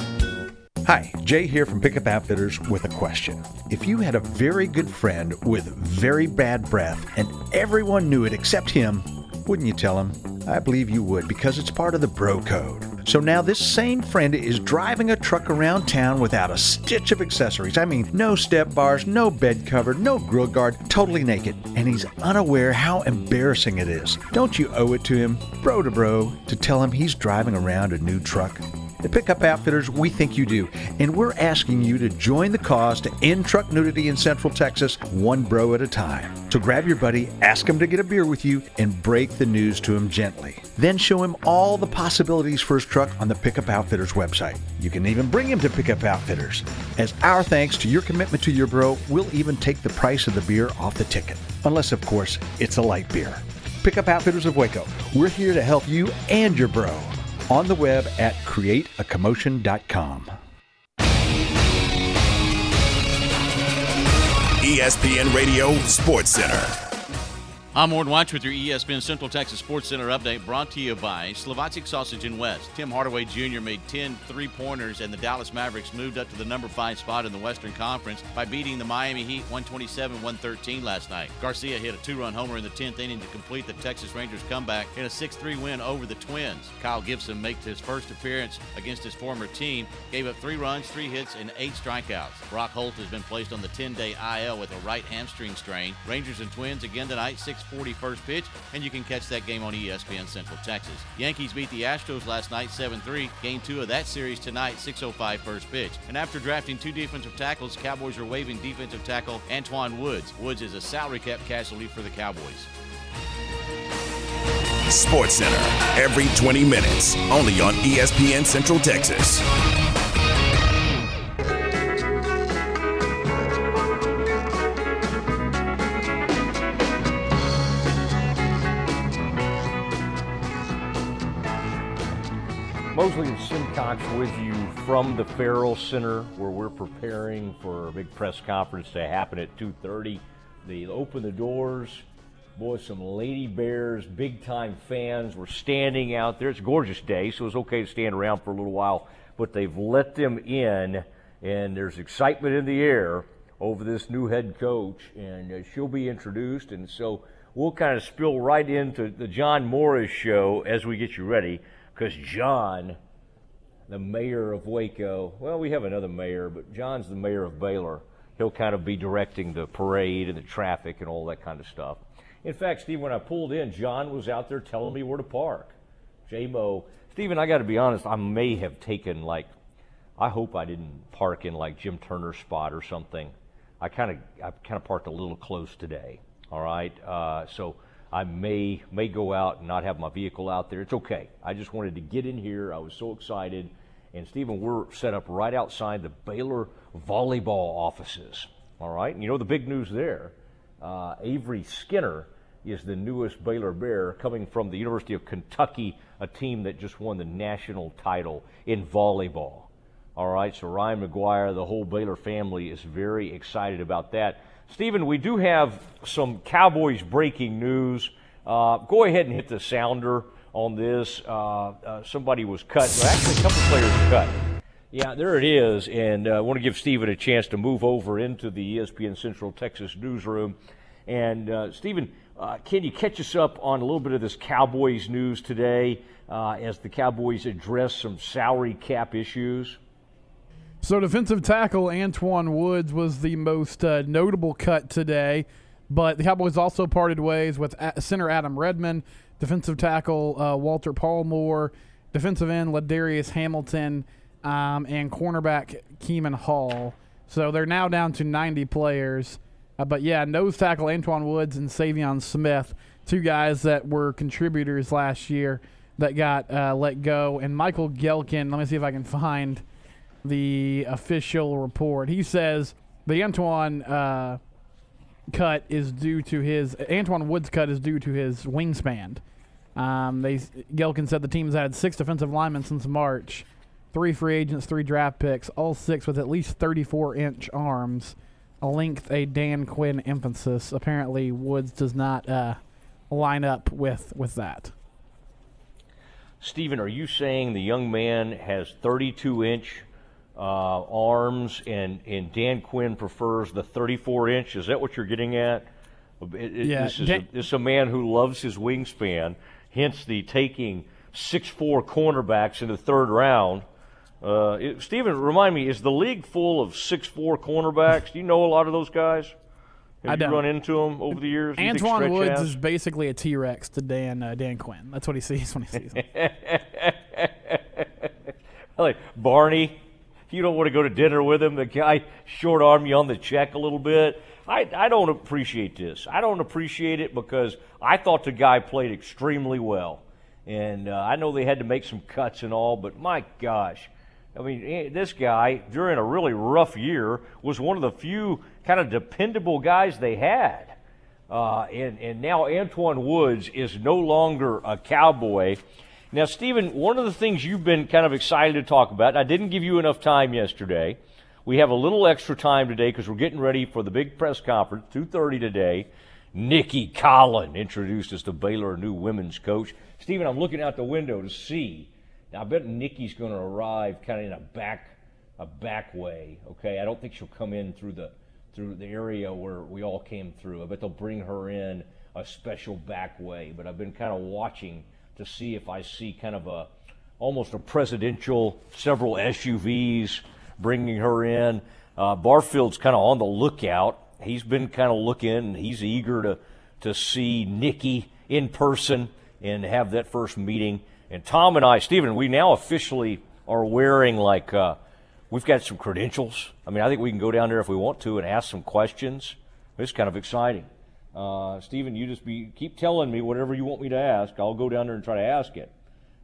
Hi, Jay here from Pickup Outfitters with a question. If you had a very good friend with very bad breath and everyone knew it except him, wouldn't you tell him? I believe you would because it's part of the bro code. So now this same friend is driving a truck around town without a stitch of accessories. I mean, no step bars, no bed cover, no grill guard, totally naked. And he's unaware how embarrassing it is. Don't you owe it to him, bro to bro, to tell him he's driving around a new truck? At Pickup Outfitters, we think you do, and we're asking you to join the cause to end truck nudity in Central Texas, one bro at a time. So grab your buddy, ask him to get a beer with you, and break the news to him gently. Then show him all the possibilities for his truck on the Pickup Outfitters website. You can even bring him to Pickup Outfitters. As our thanks to your commitment to your bro, we'll even take the price of the beer off the ticket. Unless, of course, it's a light beer. Pickup Outfitters of Waco, we're here to help you and your bro on the web at createacommotion.com. ESPN Radio Sports Center. I'm Ward Watch with your ESPN Central Texas Sports Center update brought to you by Slovacek Sausage in West. Tim Hardaway Jr. made 10 three pointers, and the Dallas Mavericks moved up to the number five spot in the Western Conference by beating the Miami Heat 127 113 last night. Garcia hit a two run homer in the 10th inning to complete the Texas Rangers comeback in a 6 3 win over the Twins. Kyle Gibson makes his first appearance against his former team, gave up three runs, three hits, and eight strikeouts. Brock Holt has been placed on the 10 day IL with a right hamstring strain. Rangers and Twins again tonight, 6 6:40 first pitch, and you can catch that game on ESPN Central Texas. Yankees beat the Astros last night 7-3. Game two of that series tonight, 6:05 first pitch. And after drafting two defensive tackles, Cowboys are waiving defensive tackle Antwaun Woods. Woods is a salary cap casualty for the Cowboys. Sports Center every 20 minutes, only on ESPN Central Texas. Mosley and Simcox with you from the Ferrell Center, where we're preparing for a big press conference to happen at 2:30. They open the doors. Boy, some Lady Bears, big time fans were standing out there. It's a gorgeous day, so it's okay to stand around for a little while. But they've let them in, and there's excitement in the air over this new head coach, and uh, she'll be introduced. And so we'll kind of spill right into the John Morris show as we get you ready, because John, the mayor of Waco, well, we have another mayor, but John's the mayor of Baylor. He'll kind of be directing the parade and the traffic and all that kind of stuff. In fact, Steve, when I pulled in, John was out there telling me where to park. J-Mo. Stephen, I got to be honest, I may have taken like, I hope I didn't park in like Jim Turner's spot or something. I kind of, I kind of parked a little close today. All right, uh, so I may may go out and not have my vehicle out there. It's okay. I just wanted to get in here. I was so excited. And Stephen, we're set up right outside the Baylor volleyball offices. All right, and you know the big news there uh, Avery Skinner is the newest Baylor Bear coming from the University of Kentucky, a team that just won the national title in volleyball. All right, so Ryan McGuire, the whole Baylor family is very excited about that. Stephen, we do have some Cowboys breaking news. Uh, go ahead and hit the sounder on this. Uh, uh, somebody was cut. Well, actually, a couple players were cut. Yeah, there it is. And uh, I want to give Stephen a chance to move over into the ESPN Central Texas newsroom. And uh, Stephen, uh, can you catch us up on a little bit of this Cowboys news today uh, as the Cowboys address some salary cap issues? So, defensive tackle Antwaun Woods was the most uh, notable cut today, but the Cowboys also parted ways with center Adam Redmond, defensive tackle uh, Walter Palmore, defensive end Ladarius Hamilton um, and cornerback Keeman Hall. So they're now down to 90 players. Uh, but yeah, nose tackle Antwaun Woods and Saivion Smith, two guys that were contributors last year that got uh, let go. And Michael Gehlken, let me see if I can find the official report. He says the Antwaun uh, cut is due to his Antwaun Woods cut is due to his wingspan. Um, they Gehlken said the team's had six defensive linemen since March three free agents, three draft picks, all six with at least 34 inch arms, a length a Dan Quinn emphasis. Apparently, Woods does not uh, line up with, with that. Stephen, are you saying the young man has 32 inch uh, arms and, and Dan Quinn prefers the 34 inch? Is that what you're getting at? It, it, yeah, this, is a, this is a man who loves his wingspan, hence the taking six four cornerbacks in the third round uh, it, Stephen, remind me, is the league full of six four cornerbacks? Do you know a lot of those guys? Have I you don't. run into them over the years? Do you think Antwaun Stretch Woods is basically a T Rex to Dan uh, Dan Quinn. That's what he sees when he sees him. [LAUGHS] like Barney, you don't want to go to dinner with him. The guy short arm you on the check a little bit. I, I don't appreciate this. I don't appreciate it because I thought the guy played extremely well. And uh, I know they had to make some cuts and all, but my gosh. I mean, eh, this guy, during a really rough year, was one of the few kind of dependable guys they had. Uh, and, and now Antwaun Woods is no longer a cowboy. Now, Stephen, one of the things you've been kind of excited to talk about, I didn't give you enough time yesterday. We have a little extra time today because we're getting ready for the big press conference, 2.30 today. Nicki Collen introduced us to Baylor, new women's coach. Stephen, I'm looking out the window to see. Now, I bet Nicki's going to arrive kind of in a back, a back way. Okay, I don't think she'll come in through the through the area where we all came through. I bet they'll bring her in a special back way. But I've been kind of watching to see if I see kind of a almost a presidential, several SUVs bringing her in. Uh, Barfield's kind of on the lookout. He's been kind of looking, he's eager to to see Nicki in person and have that first meeting. And Tom and I, Stephen, we now officially are wearing like uh, we've got some credentials. I mean, I think we can go down there if we want to and ask some questions. It's kind of exciting. Uh, Stephen, you just be keep telling me whatever you want me to ask. I'll go down there and try to ask it.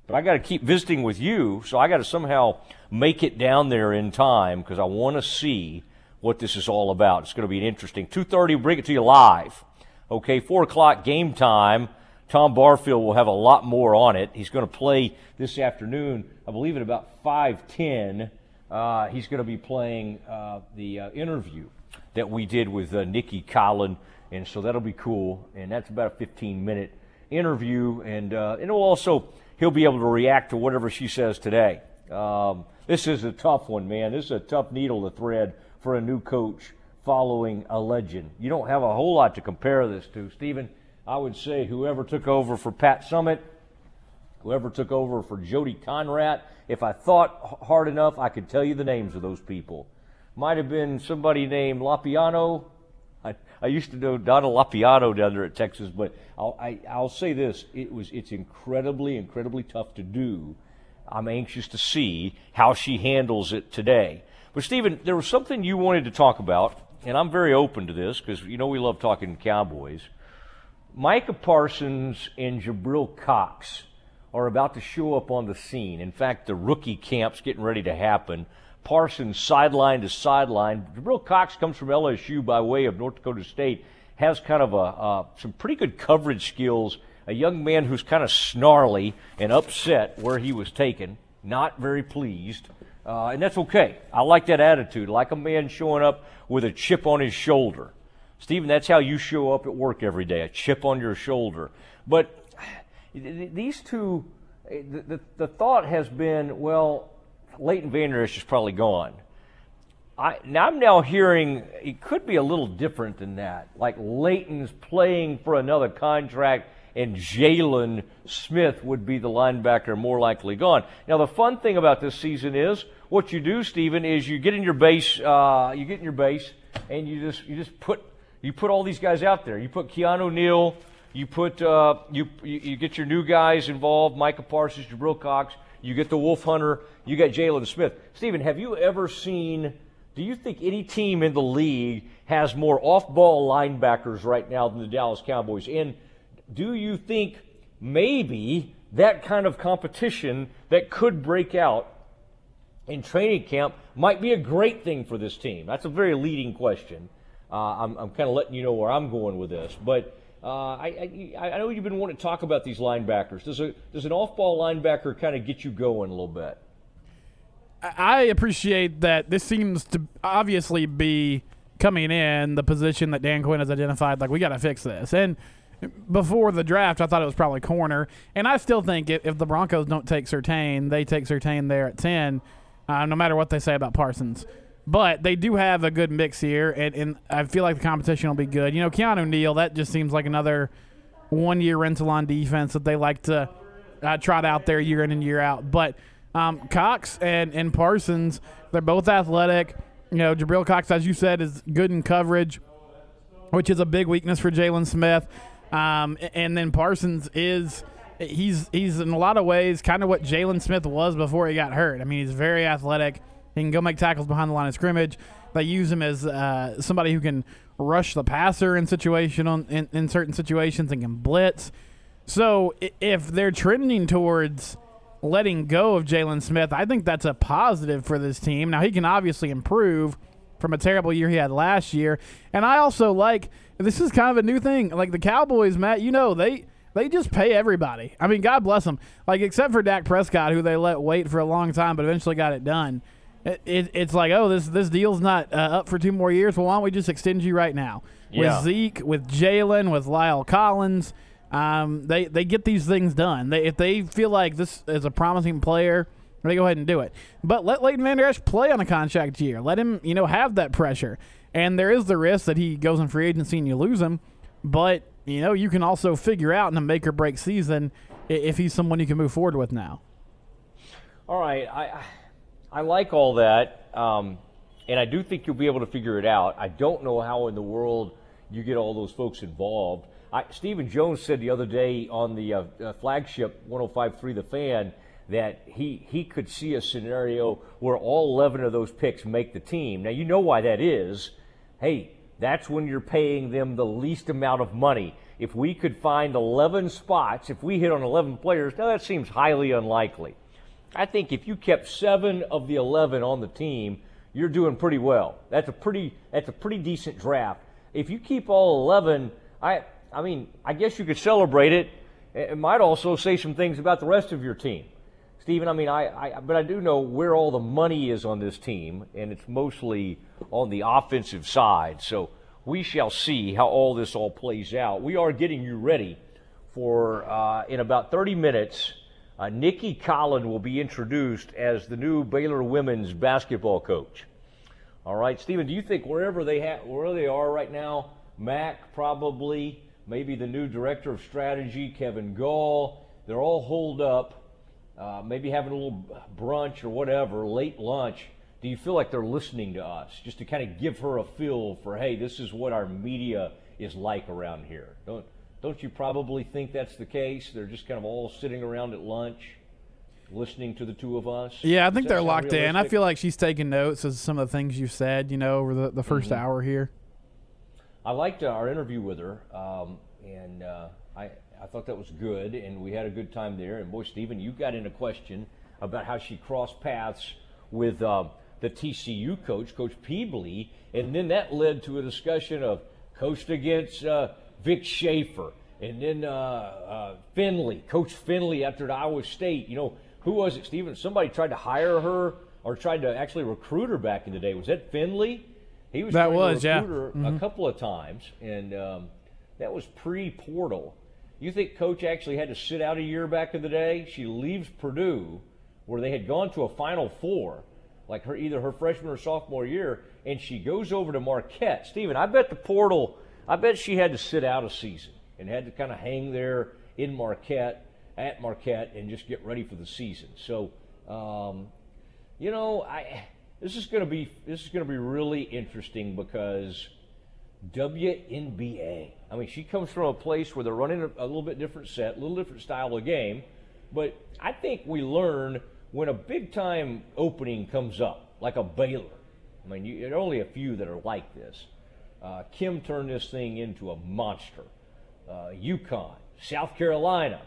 But I got to keep visiting with you, so I got to somehow make it down there in time because I want to see what this is all about. It's going to be an interesting 2:30. We'll bring it to you live. Okay, four o'clock game time. Tom Barfield will have a lot more on it. He's going to play this afternoon, I believe, at about 5:10. Uh, he's going to be playing uh, the uh, interview that we did with uh, Nicki Collen and so that'll be cool. And that's about a 15 minute interview, and uh, it'll also he'll be able to react to whatever she says today. Um, this is a tough one, man. This is a tough needle to thread for a new coach following a legend. You don't have a whole lot to compare this to, Stephen. I would say whoever took over for Pat Summitt, whoever took over for Jody Conradt, if I thought hard enough, I could tell you the names of those people. Might have been somebody named Lopiano. I, I used to know Donna Lopiano down there at Texas, but I'll, I, will say this: it was it's incredibly, incredibly tough to do. I'm anxious to see how she handles it today. But Stephen, there was something you wanted to talk about, and I'm very open to this because you know we love talking Cowboys. Micah Parsons and Jabril Cox are about to show up on the scene. In fact, the rookie camp's getting ready to happen. Parsons sideline to sideline. Jabril Cox comes from LSU by way of North Dakota State, has kind of a, uh, some pretty good coverage skills. A young man who's kind of snarly and upset where he was taken, not very pleased. Uh, and that's okay. I like that attitude, like a man showing up with a chip on his shoulder. Stephen, that's how you show up at work every day, a chip on your shoulder. But [SIGHS] these two, the, the, the thought has been, well, Leighton Vander Esch is probably gone. I, now I'm now hearing it could be a little different than that. Like Leighton's playing for another contract, and Jaylon Smith would be the linebacker more likely gone. Now the fun thing about this season is what you do, Stephen, is you get in your base, uh, you get in your base, and you just you just put you put all these guys out there. You put Keanu Neal. You put uh, you, you, you get your new guys involved, Micah Parsons, Jabril Cox. You get the Wolf Hunter. You got Jaylon Smith. Stephen, have you ever seen? Do you think any team in the league has more off-ball linebackers right now than the Dallas Cowboys? And do you think maybe that kind of competition that could break out in training camp might be a great thing for this team? That's a very leading question. Uh, I'm, I'm kind of letting you know where I'm going with this. But uh, I, I, I know you've been wanting to talk about these linebackers. Does, a, does an off ball linebacker kind of get you going a little bit? I appreciate that this seems to obviously be coming in the position that Dan Quinn has identified. Like, we got to fix this. And before the draft, I thought it was probably corner. And I still think if, if the Broncos don't take Surtain, they take Surtain there at 10, uh, no matter what they say about Parsons. But they do have a good mix here, and, and I feel like the competition will be good. You know, Keanu Neal, that just seems like another one year rental on defense that they like to uh, trot out there year in and year out. But um, Cox and, and Parsons, they're both athletic. You know, Jabril Cox, as you said, is good in coverage, which is a big weakness for Jaylon Smith. Um, and then Parsons is he's he's in a lot of ways kind of what Jaylon Smith was before he got hurt. I mean, he's very athletic. He can go make tackles behind the line of scrimmage. They use him as uh, somebody who can rush the passer in situation on, in, in certain situations and can blitz. So if they're trending towards letting go of Jaylon Smith, I think that's a positive for this team. Now he can obviously improve from a terrible year he had last year, and I also like this is kind of a new thing. Like the Cowboys, Matt, you know they they just pay everybody. I mean, God bless them. Like except for Dak Prescott, who they let wait for a long time, but eventually got it done it, it's like, oh, this this deal's not uh, up for two more years. Well, why don't we just extend you right now yeah. with Zeke, with Jaylon, with La'el Collins? Um, they they get these things done. They, if they feel like this is a promising player, they go ahead and do it. But let Leighton Vander Esch play on a contract year. Let him, you know, have that pressure. And there is the risk that he goes in free agency and you lose him. But you know, you can also figure out in a make or break season if he's someone you can move forward with now. All right, I I like all that, um, and I do think you'll be able to figure it out. I don't know how in the world you get all those folks involved. I, Stephen Jones said the other day on the uh, uh, flagship 105.3 The Fan that he, he could see a scenario where all 11 of those picks make the team. Now, you know why that is. Hey, that's when you're paying them the least amount of money. If we could find 11 spots, if we hit on 11 players, now that seems highly unlikely. I think if you kept seven of the 11 on the team, you're doing pretty well. That's a pretty that's a pretty decent draft. If you keep all 11, I I mean, I guess you could celebrate it. It might also say some things about the rest of your team. Stephen, I mean, I, I but I do know where all the money is on this team, and it's mostly on the offensive side. So we shall see how all this all plays out. We are getting you ready for uh, in about 30 minutes. Uh, Nicki Collen will be introduced as the new Baylor women's basketball coach. All right, Stephen, do you think wherever they ha- where they are right now, Mack probably, maybe the new director of strategy, Kevin Gall, they're all holed up, uh, maybe having a little brunch or whatever, late lunch. Do you feel like they're listening to us, just to kind of give her a feel for, hey, this is what our media is like around here? Don't don't you probably think that's the case? They're just kind of all sitting around at lunch, listening to the two of us. Yeah, I think they're locked in. I feel like she's taking notes of some of the things you said, you know, over the, the 1st Mhm. hour here. I liked uh, our interview with her, um, and uh, I I thought that was good, and we had a good time there. And boy, Stephen, you got in a question about how she crossed paths with uh, the TCU coach, Coach Pebley, and then that led to a discussion of coached against uh, Vic Schaefer, and then uh, uh, Fennelly, Coach Fennelly after Iowa State. You know, who was it, Stephen? Somebody tried to hire her or tried to actually recruit her back in the day. Was that Fennelly? He was That was, yeah. Mhm. a couple of times, and um, that was pre-portal. You think Coach actually had to sit out a year back in the day? She leaves Purdue, where they had gone to a Final Four, like her either her freshman or sophomore year, and she goes over to Marquette. Steven, I bet the portal. I bet she had to sit out a season and had to kind of hang there in Marquette at Marquette and just get ready for the season. So, um, you know, I this is going to be this is going to be really interesting because WNBA. I mean, she comes from a place where they're running a, a little bit different set, a little different style of game, but I think we learn when a big time opening comes up, like a Baylor. I mean, you, there are only a few that are like this. Uh, Kim turned this thing into a monster. Uh, UConn, South Carolina,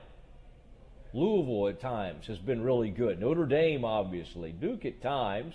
Louisville at times has been really good. Notre Dame, obviously. Duke at times,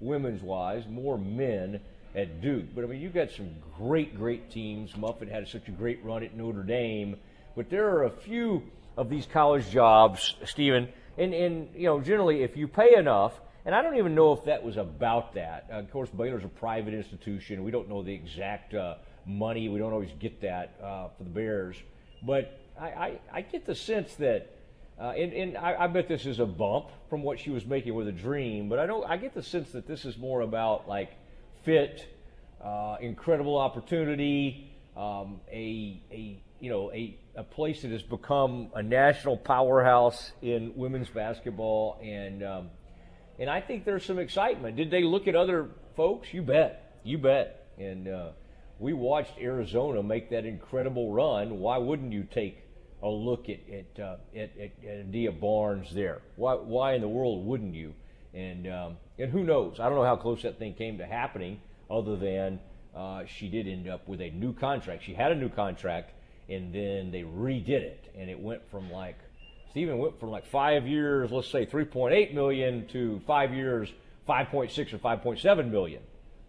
women's wise, more men at Duke. But I mean, you've got some great, great teams. Muffet had such a great run at Notre Dame. But there are a few of these college jobs, Stephen, and, and you know, generally, if you pay enough, and I don't even know if that was about that. Uh, of course, Baylor's a private institution. We don't know the exact uh, money. We don't always get that uh, for the Bears. But I, I, I get the sense that uh, and and I, I bet this is a bump from what she was making with a dream, but I don't. I get the sense that this is more about like fit, uh, incredible opportunity, um, a a you know a a place that has become a national powerhouse in women's basketball, and um, and I think there's some excitement. Did they look at other folks? You bet, you bet. And uh, we watched Arizona make that incredible run. Why wouldn't you take a look at at, uh, at, at, at Adia Barnes there. Why, why in the world wouldn't you? And um, and who knows? I don't know how close that thing came to happening, other than uh, she did end up with a new contract. She had a new contract, and then they redid it, and it went from like Stephen went from like five years, let's say 3.8 million, to five years, 5.6 or 5.7 million.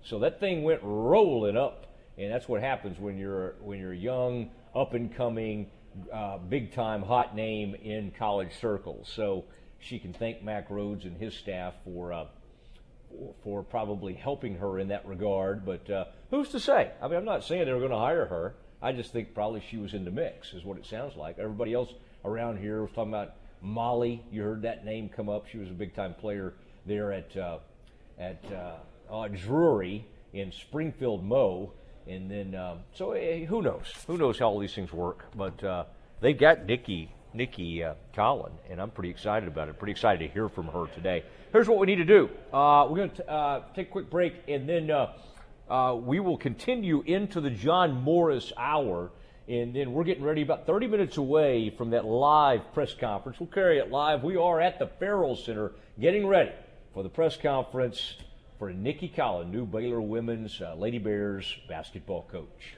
So that thing went rolling up, and that's what happens when you're when you're young, up and coming uh, big time hot name in college circles. So she can thank Mack Rhoades and his staff for uh, for probably helping her in that regard. But uh, who's to say? I mean, I'm not saying they were going to hire her. I just think probably she was in the mix, is what it sounds like. Everybody else around here we was talking about Molly. You heard that name come up. She was a big time player there at uh, at uh, uh, Drury in Springfield Mo. And then, um, so eh, who knows? Who knows how all these things work? But uh, they got Nicki, Nikki uh, Collin, and I'm pretty excited about it. Pretty excited to hear from her today. Here's what we need to do. Uh, we're going to uh, take a quick break, and then uh, we will continue into the John Morris hour. And then we're getting ready about 30 minutes away from that live press conference. We'll carry it live. We are at the Ferrell Center getting ready for the press conference for Nicki Collen, new Baylor women's uh, Lady Bears basketball coach.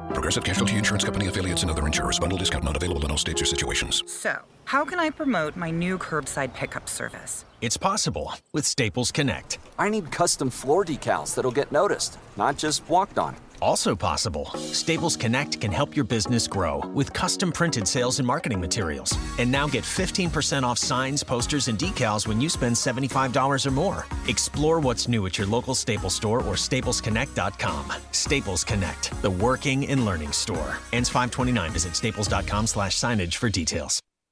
Progressive Casualty Insurance Company affiliates and other insurers. Bundle discount not available in all states or situations. So, how can I promote my new curbside pickup service? It's possible with Staples Connect. I need custom floor decals that'll get noticed, not just walked on. Also possible, Staples Connect can help your business grow with custom printed sales and marketing materials. And now get 15% off signs, posters, and decals when you spend $75 or more. Explore what's new at your local Staples store or staplesconnect.com. Staples Connect, the working and learning store. Ends 529. Visit staples.com slash signage for details.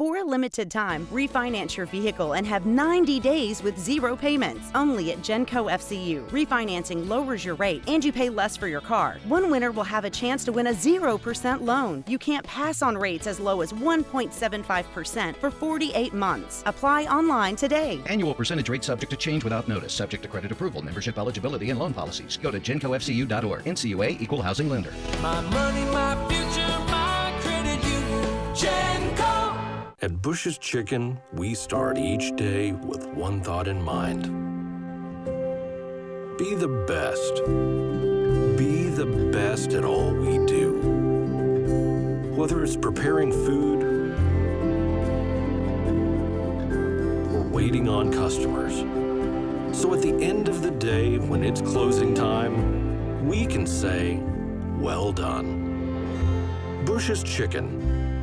For a limited time, refinance your vehicle and have 90 days with zero payments. Only at Genco FCU. Refinancing lowers your rate and you pay less for your car. One winner will have a chance to win a 0% loan. You can't pass on rates as low as 1.75% for 48 months. Apply online today. Annual percentage rate subject to change without notice, subject to credit approval, membership eligibility, and loan policies. Go to gencofcu.org. NCUA Equal Housing Lender. My money, my future, my credit union. Genco. At Bush's Chicken, we start each day with one thought in mind be the best. Be the best at all we do. Whether it's preparing food or waiting on customers. So at the end of the day, when it's closing time, we can say, well done. Bush's Chicken,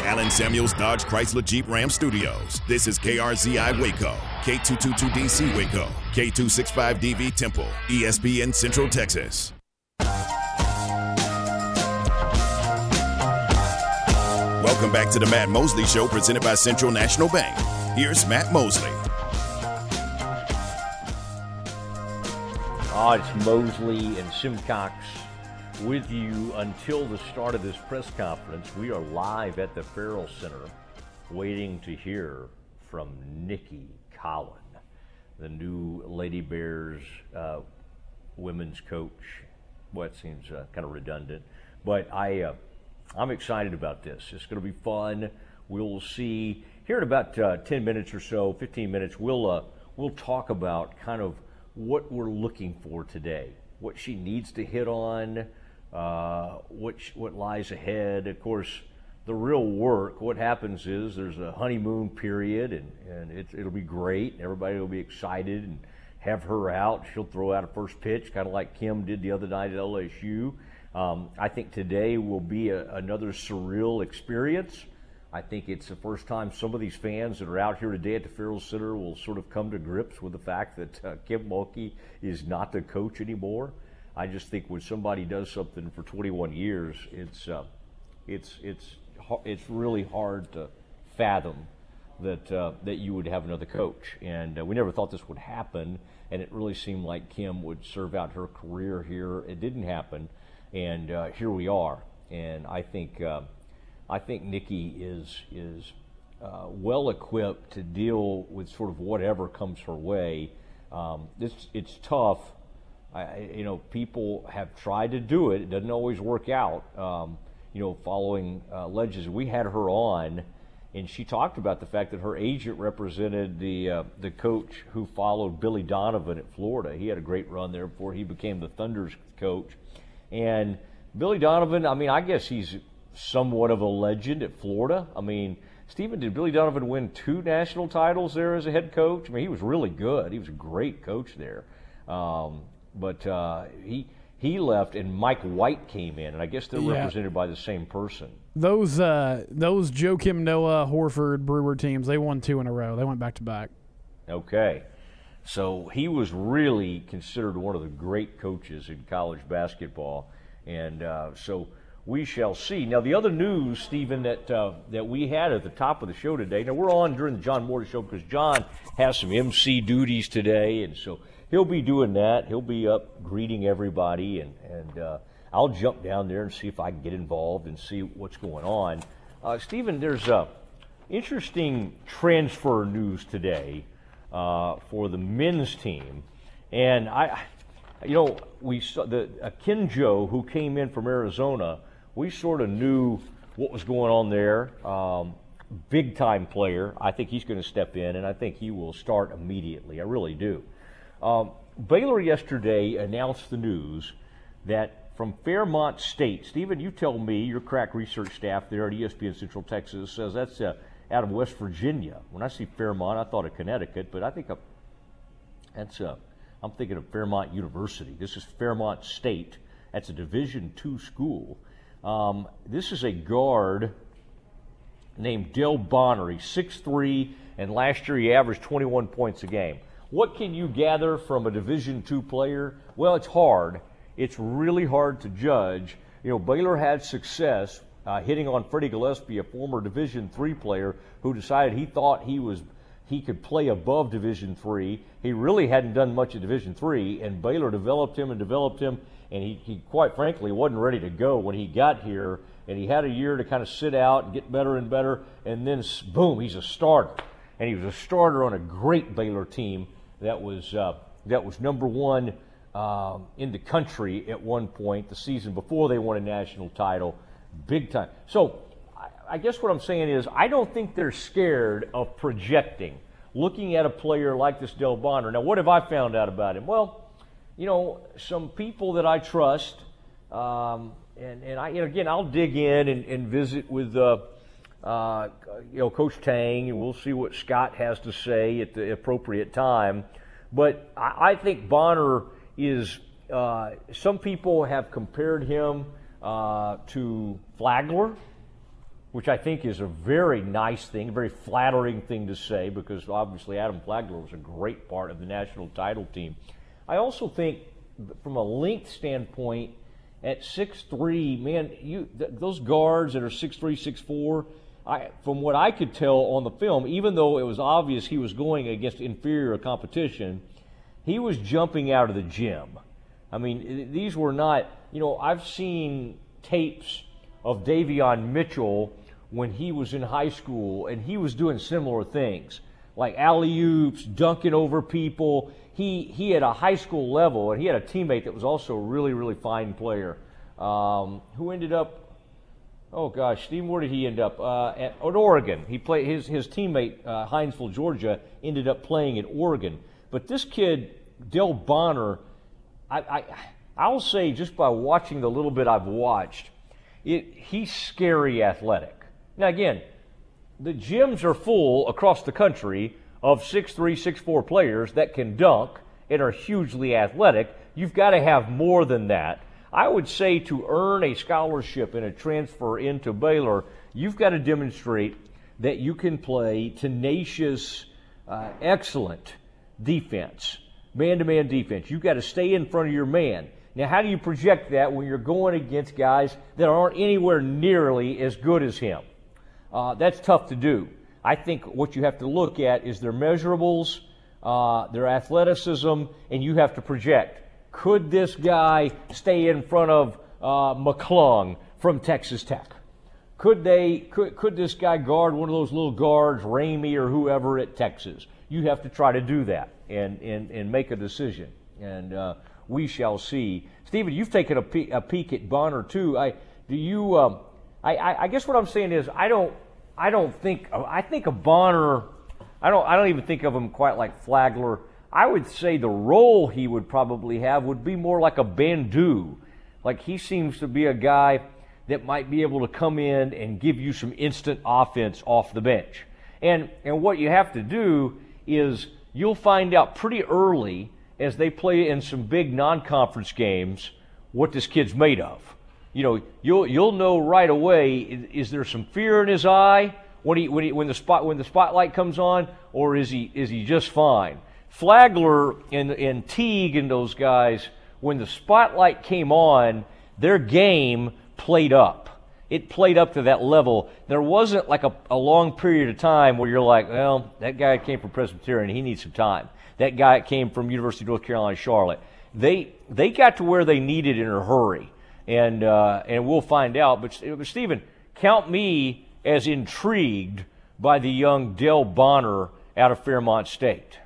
Allen Samuels Dodge Chrysler Jeep Ram Studios, this is KRZI Waco, K222DC Waco, K265DV Temple, ESPN Central Texas. Welcome back to the Matt Mosley Show presented by Central National Bank. Here's Matt Mosley. Oh, it's Mosley and Simcox with you until the start of this press conference. We are live at the Ferrell Center waiting to hear from Nicki Collen, the new Lady Bears uh, women's coach. Well, it seems uh, kind of redundant, but I, uh, I'm excited about this. It's going to be fun. We'll see here in about uh, 10 minutes or so, 15 minutes. We'll uh, we'll talk about kind of what we're looking for today, what she needs to hit on, uh, what what lies ahead. Of course, the real work. What happens is there's a honeymoon period, and and it, it'll be great. Everybody will be excited and have her out. She'll throw out a first pitch, kind of like Kim did the other night at LSU. Um, I think today will be a, another surreal experience. I think it's the first time some of these fans that are out here today at the Ferrell Center will sort of come to grips with the fact that uh, Kim Mulkey is not the coach anymore. I just think when somebody does something for 21 years, it's uh, it's it's it's really hard to fathom that uh, that you would have another coach. And uh, we never thought this would happen, and it really seemed like Kim would serve out her career here. It didn't happen, and uh, here we are. And I think uh, I think Nicki is is uh, well equipped to deal with sort of whatever comes her way. Um, it's it's tough. I, you know, people have tried to do it. It doesn't always work out. Um, you know, following uh, legends, we had her on, and she talked about the fact that her agent represented the uh, the coach who followed Billy Donovan at Florida. He had a great run there before he became the Thunder's coach, and Billy Donovan. I mean, I guess he's somewhat of a legend at Florida. I mean, Stephen, did Billy Donovan win two national titles there as a head coach? I mean, he was really good. He was a great coach there. Um, but uh, he he left, and Mike White came in, and I guess they're Yeah. represented by the same person. Those uh, those Joakim Noah Horford Brewer teams, they won two in a row. They went back to back. Okay. So he was really considered one of the great coaches in college basketball. And uh, so we shall see. Now, the other news, Stephen, that, uh, that we had at the top of the show today. Now, we're on during the John Morris show because John has some MC duties today. And so he'll be doing that. He'll be up greeting everybody. And, and uh, I'll jump down there and see if I can get involved and see what's going on. Uh, Stephen, there's a interesting transfer news today uh, for the men's team, and I, you know, we saw the Joe who came in from Arizona. We sort of knew what was going on there. Um, big time player. I think he's going to step in, and I think he will start immediately. I really do. Um, Baylor yesterday announced the news that from Fairmont State, Stephen, you tell me, your crack research staff there at ESPN Central Texas says that's uh, out of West Virginia. When I see Fairmont, I thought of Connecticut, but I think of, that's uh, I'm thinking of Fairmont University. This is Fairmont State. That's a Division two school. Um, this is a guard named Dale Bonner. He's 6'3", and last year he averaged 21 points a game. What can you gather from a Division two player? Well, it's hard. It's really hard to judge. You know, Baylor had success uh, hitting on Freddie Gillespie, a former Division three player who decided he thought he was he could play above Division three. He really hadn't done much at Division three, and Baylor developed him and developed him, and he, he quite frankly wasn't ready to go when he got here. And he had a year to kind of sit out and get better and better, and then boom, he's a starter, and he was a starter on a great Baylor team that was uh, that was number one um, in the country at one point the season before they won a national title, big time. So I- guess what I'm saying is I don't think they're scared of projecting, looking at a player like this Dale Bonner. Now, what have I found out about him? Well, you know, some people that I trust, um, and, and I, know, again, I'll dig in and, and visit with, uh, uh, you know, Coach Tang, and we'll see what Scott has to say at the appropriate time. But I, I think Bonner is, uh, some people have compared him uh, to Flagler, which I think is a very nice thing, a very flattering thing to say, because obviously Adam Flagler was a great part of the national title team. I also think, from a length standpoint, at six three, man, you th- those guards that are 6'3", 6'4", I, from what I could tell on the film, even though it was obvious he was going against inferior competition, he was jumping out of the gym. I mean, these were not, you know, I've seen tapes of Davion Mitchell when he was in high school, and he was doing similar things, like alley oops, dunking over people. He he had a high school level, and he had a teammate that was also a really really fine player, um, who ended up. Oh gosh, Steve, where did he end up? Uh, at, at, Oregon. He played his his teammate uh, Hinesville, Georgia, ended up playing at Oregon. But this kid, Dale Bonner, I, I I'll say just by watching the little bit I've watched, it, he's scary athletic. Now, again, the gyms are full across the country of 6'3, 6'4 players that can dunk and are hugely athletic. You've got to have more than that. I would say to earn a scholarship and a transfer into Baylor, you've got to demonstrate that you can play tenacious, uh, excellent defense, man to man defense. You've got to stay in front of your man. Now, how do you project that when you're going against guys that aren't anywhere nearly as good as him? Uh, that's tough to do. I think what you have to look at is their measurables, uh, their athleticism, and you have to project. Could this guy stay in front of uh, McClung from Texas Tech? Could they? Could, could this guy guard one of those little guards, Ramey or whoever at Texas? You have to try to do that and and, and make a decision. And uh, we shall see. Stephen, you've taken a peek, a peek at Bonner too. I do you? Um, I, I, I guess what I'm saying is I don't I don't think I think of Bonner. I don't I don't even think of him quite like Flagler. I would say the role he would probably have would be more like a Bandoo. Like he seems to be a guy that might be able to come in and give you some instant offense off the bench. And and what you have to do is you'll find out pretty early as they play in some big non-conference games what this kid's made of. You know, you'll you'll know right away is, is there some fear in his eye when he when he when the spot when the spotlight comes on, or is he is he just fine? Flagler and and Teague and those guys, when the spotlight came on, their game played up. It played up to that level. There wasn't like a, a long period of time where you're like, well, that guy came from Presbyterian, he needs some time that guy came from University of North Carolina, Charlotte. They they got to where they needed in a hurry, and uh, and we'll find out. But, but Stephen, count me as intrigued by the young Dale Bonner out of Fairmont State.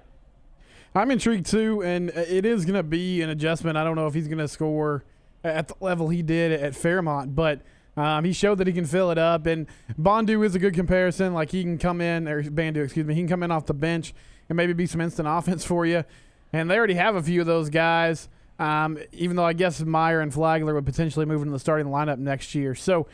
I'm intrigued too, and it is going to be an adjustment. I don't know if he's going to score at the level he did at Fairmont, but um, he showed that he can fill it up. And Bondu is a good comparison. Like he can come in, or Bandoo, excuse me, he can come in off the bench and maybe be some instant [LAUGHS] offense for you. And they already have a few of those guys. Um, even though I guess Mayer and Flagler would potentially move into the starting lineup next year. So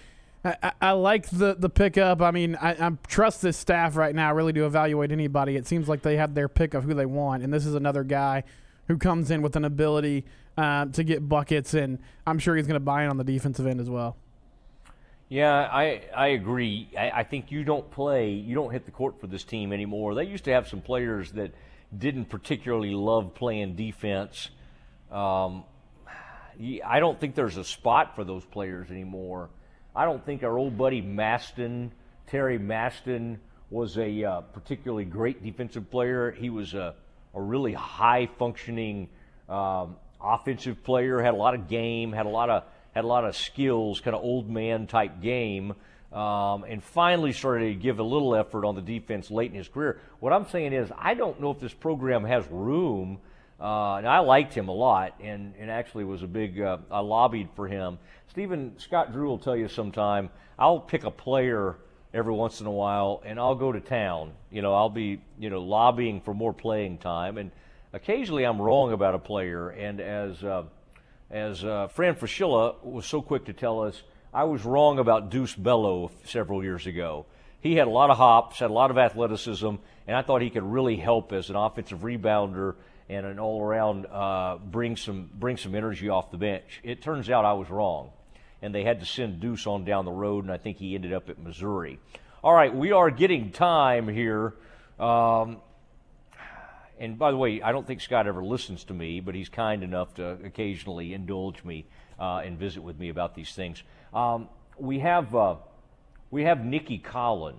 I, I like the the pickup. I mean, I, I, trust this staff right now really to evaluate anybody. It seems like they have their pick of who they want, and this is another guy who comes in with an ability uh, to get buckets, and I'm sure he's going to buy in on the defensive end as well. Yeah, I I agree. I, I, think you don't play, you don't hit the court for this team anymore. They used to have some players that didn't particularly love playing defense. Um, I don't think there's a spot for those players anymore. I don't think our old buddy Maston, Terry Maston, was a uh, particularly great defensive player. He was a, a really high functioning um, offensive player, had a lot of game, had a lot of had a lot of skills, kind of old man type game, um, and finally started to give a little effort on the defense late in his career. What I'm saying is, I don't know if this program has room. Uh, and I liked him a lot, and, and actually was a big. Uh, I lobbied for him. Stephen Scott Drew will tell you sometime. I'll pick a player every once in a while, and I'll go to town. You know, I'll be you know lobbying for more playing time, and occasionally I'm wrong about a player. And as uh, as uh, Fran Fraschilla was so quick to tell us, I was wrong about Deuce Bello several years ago. He had a lot of hops, had a lot of athleticism, and I thought he could really help as an offensive rebounder and an all-around uh, bring some bring some energy off the bench. It turns out I was wrong, and they had to send Deuce on down the road, and I think he ended up at Missouri. All right, we are getting time here. Um, and by the way, I don't think Scott ever listens to me, but he's kind enough to occasionally indulge me uh, and visit with me about these things. Um, we have uh, we have Nicki Collen,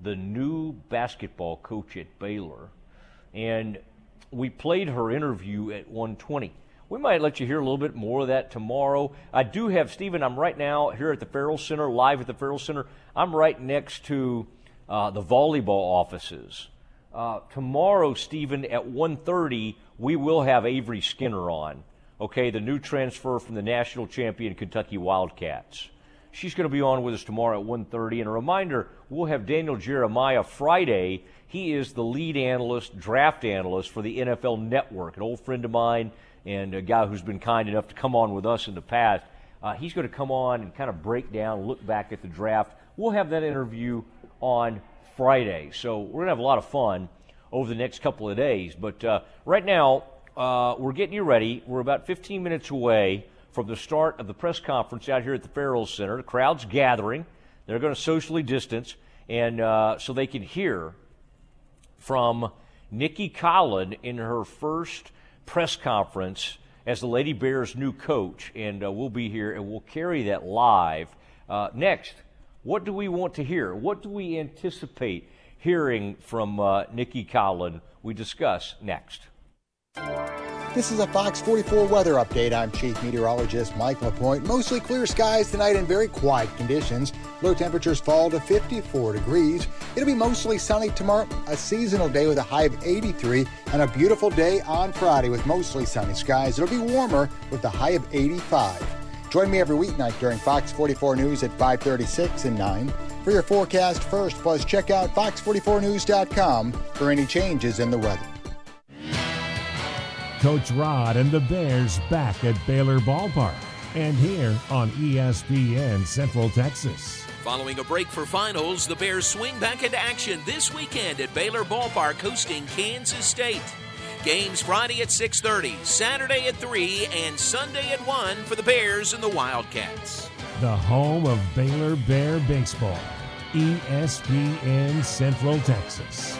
the new basketball coach at Baylor, and we played her interview at 120. we might let you hear a little bit more of that tomorrow. I do have Stephen. I'm right now here at the Ferrell Center, live at the Ferrell Center. I'm right next to uh, the volleyball offices. Uh, tomorrow, Stephen, at 1.30, we will have Avery Skinner on. Okay, the new transfer from the national champion Kentucky Wildcats. She's going to be on with us tomorrow at 1.30. And a reminder, we'll have Daniel Jeremiah Friday. He is the lead analyst, draft analyst for the NFL Network, an old friend of mine and a guy who's been kind enough to come on with us in the past. Uh, he's going to come on and kind of break down, look back at the draft. We'll have that interview on Friday. So we're going to have a lot of fun over the next couple of days. But uh, right now, uh, we're getting you ready. We're about 15 minutes away from the start of the press conference out here at the Ferrell Center. The crowd's gathering. They're going to socially distance, and uh, so they can hear from Nicki Collen in her first press conference as the Lady Bears' new coach. And uh, we'll be here and we'll carry that live. Uh, next, what do we want to hear? What do we anticipate hearing from uh, Nicki Collen? We discuss next. This is a Fox 44 weather update. I'm Chief Meteorologist Mike LaPointe. Mostly clear skies tonight and very quiet conditions. Low temperatures fall to 54 degrees. It'll be mostly sunny tomorrow, a seasonal day with a high of 83, and a beautiful day on Friday with mostly sunny skies. It'll be warmer with a high of 85. Join me every weeknight during Fox 44 News at 536 and 9 for your forecast first. Plus, check out fox44news.com for any changes in the weather. Coach Rod and the Bears back at Baylor Ballpark and here on ESPN Central Texas. Following a break for finals, the Bears swing back into action this weekend at Baylor Ballpark hosting Kansas State. Games Friday at 6:30, Saturday at 3, and Sunday at 1 for the Bears and the Wildcats. The home of Baylor Bear Baseball, ESPN Central Texas.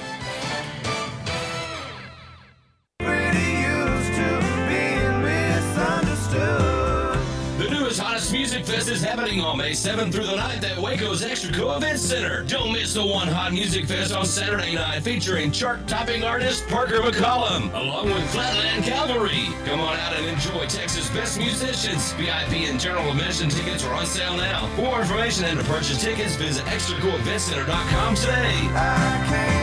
Music fest is happening on May 7th through the 9th at Waco's Extraco Event Center. Don't miss the One Hot Music Fest on Saturday night featuring chart-topping artist Parker McCollum along with Flatland Cavalry. Come on out and enjoy Texas' best musicians. VIP and general admission tickets are on sale now. For more information and to purchase tickets, visit extracoeventcenter.com today.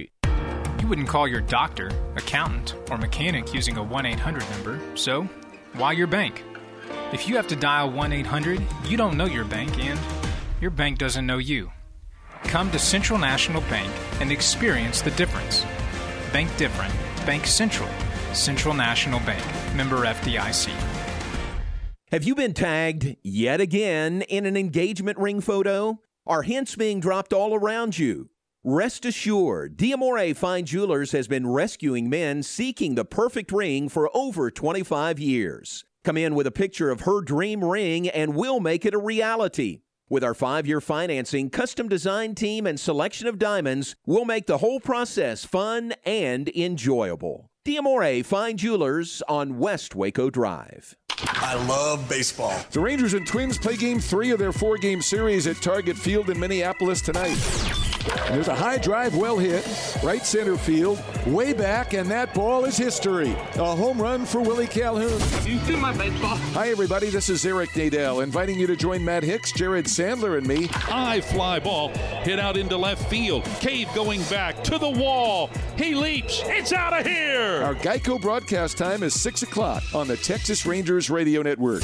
You wouldn't call your doctor, accountant, or mechanic using a 1 800 number, so why your bank? If you have to dial 1 800, you don't know your bank and your bank doesn't know you. Come to Central National Bank and experience the difference. Bank different. Bank Central. Central National Bank. Member FDIC. Have you been tagged yet again in an engagement ring photo? Are hints being dropped all around you? Rest assured, Diamore Fine Jewelers has been rescuing men seeking the perfect ring for over 25 years. Come in with a picture of her dream ring and we'll make it a reality. With our five year financing, custom design team, and selection of diamonds, we'll make the whole process fun and enjoyable. Diamore Fine Jewelers on West Waco Drive. I love baseball. The Rangers and Twins play game three of their four game series at Target Field in Minneapolis tonight. And there's a high drive, well hit, right center field, way back, and that ball is history. A home run for Willie Calhoun. You do my baseball. Hi, everybody. This is Eric Nadel, inviting you to join Matt Hicks, Jared Sandler, and me. High fly ball hit out into left field. Cave going back to the wall. He leaps. It's out of here. Our Geico broadcast time is 6 o'clock on the Texas Rangers Radio Network.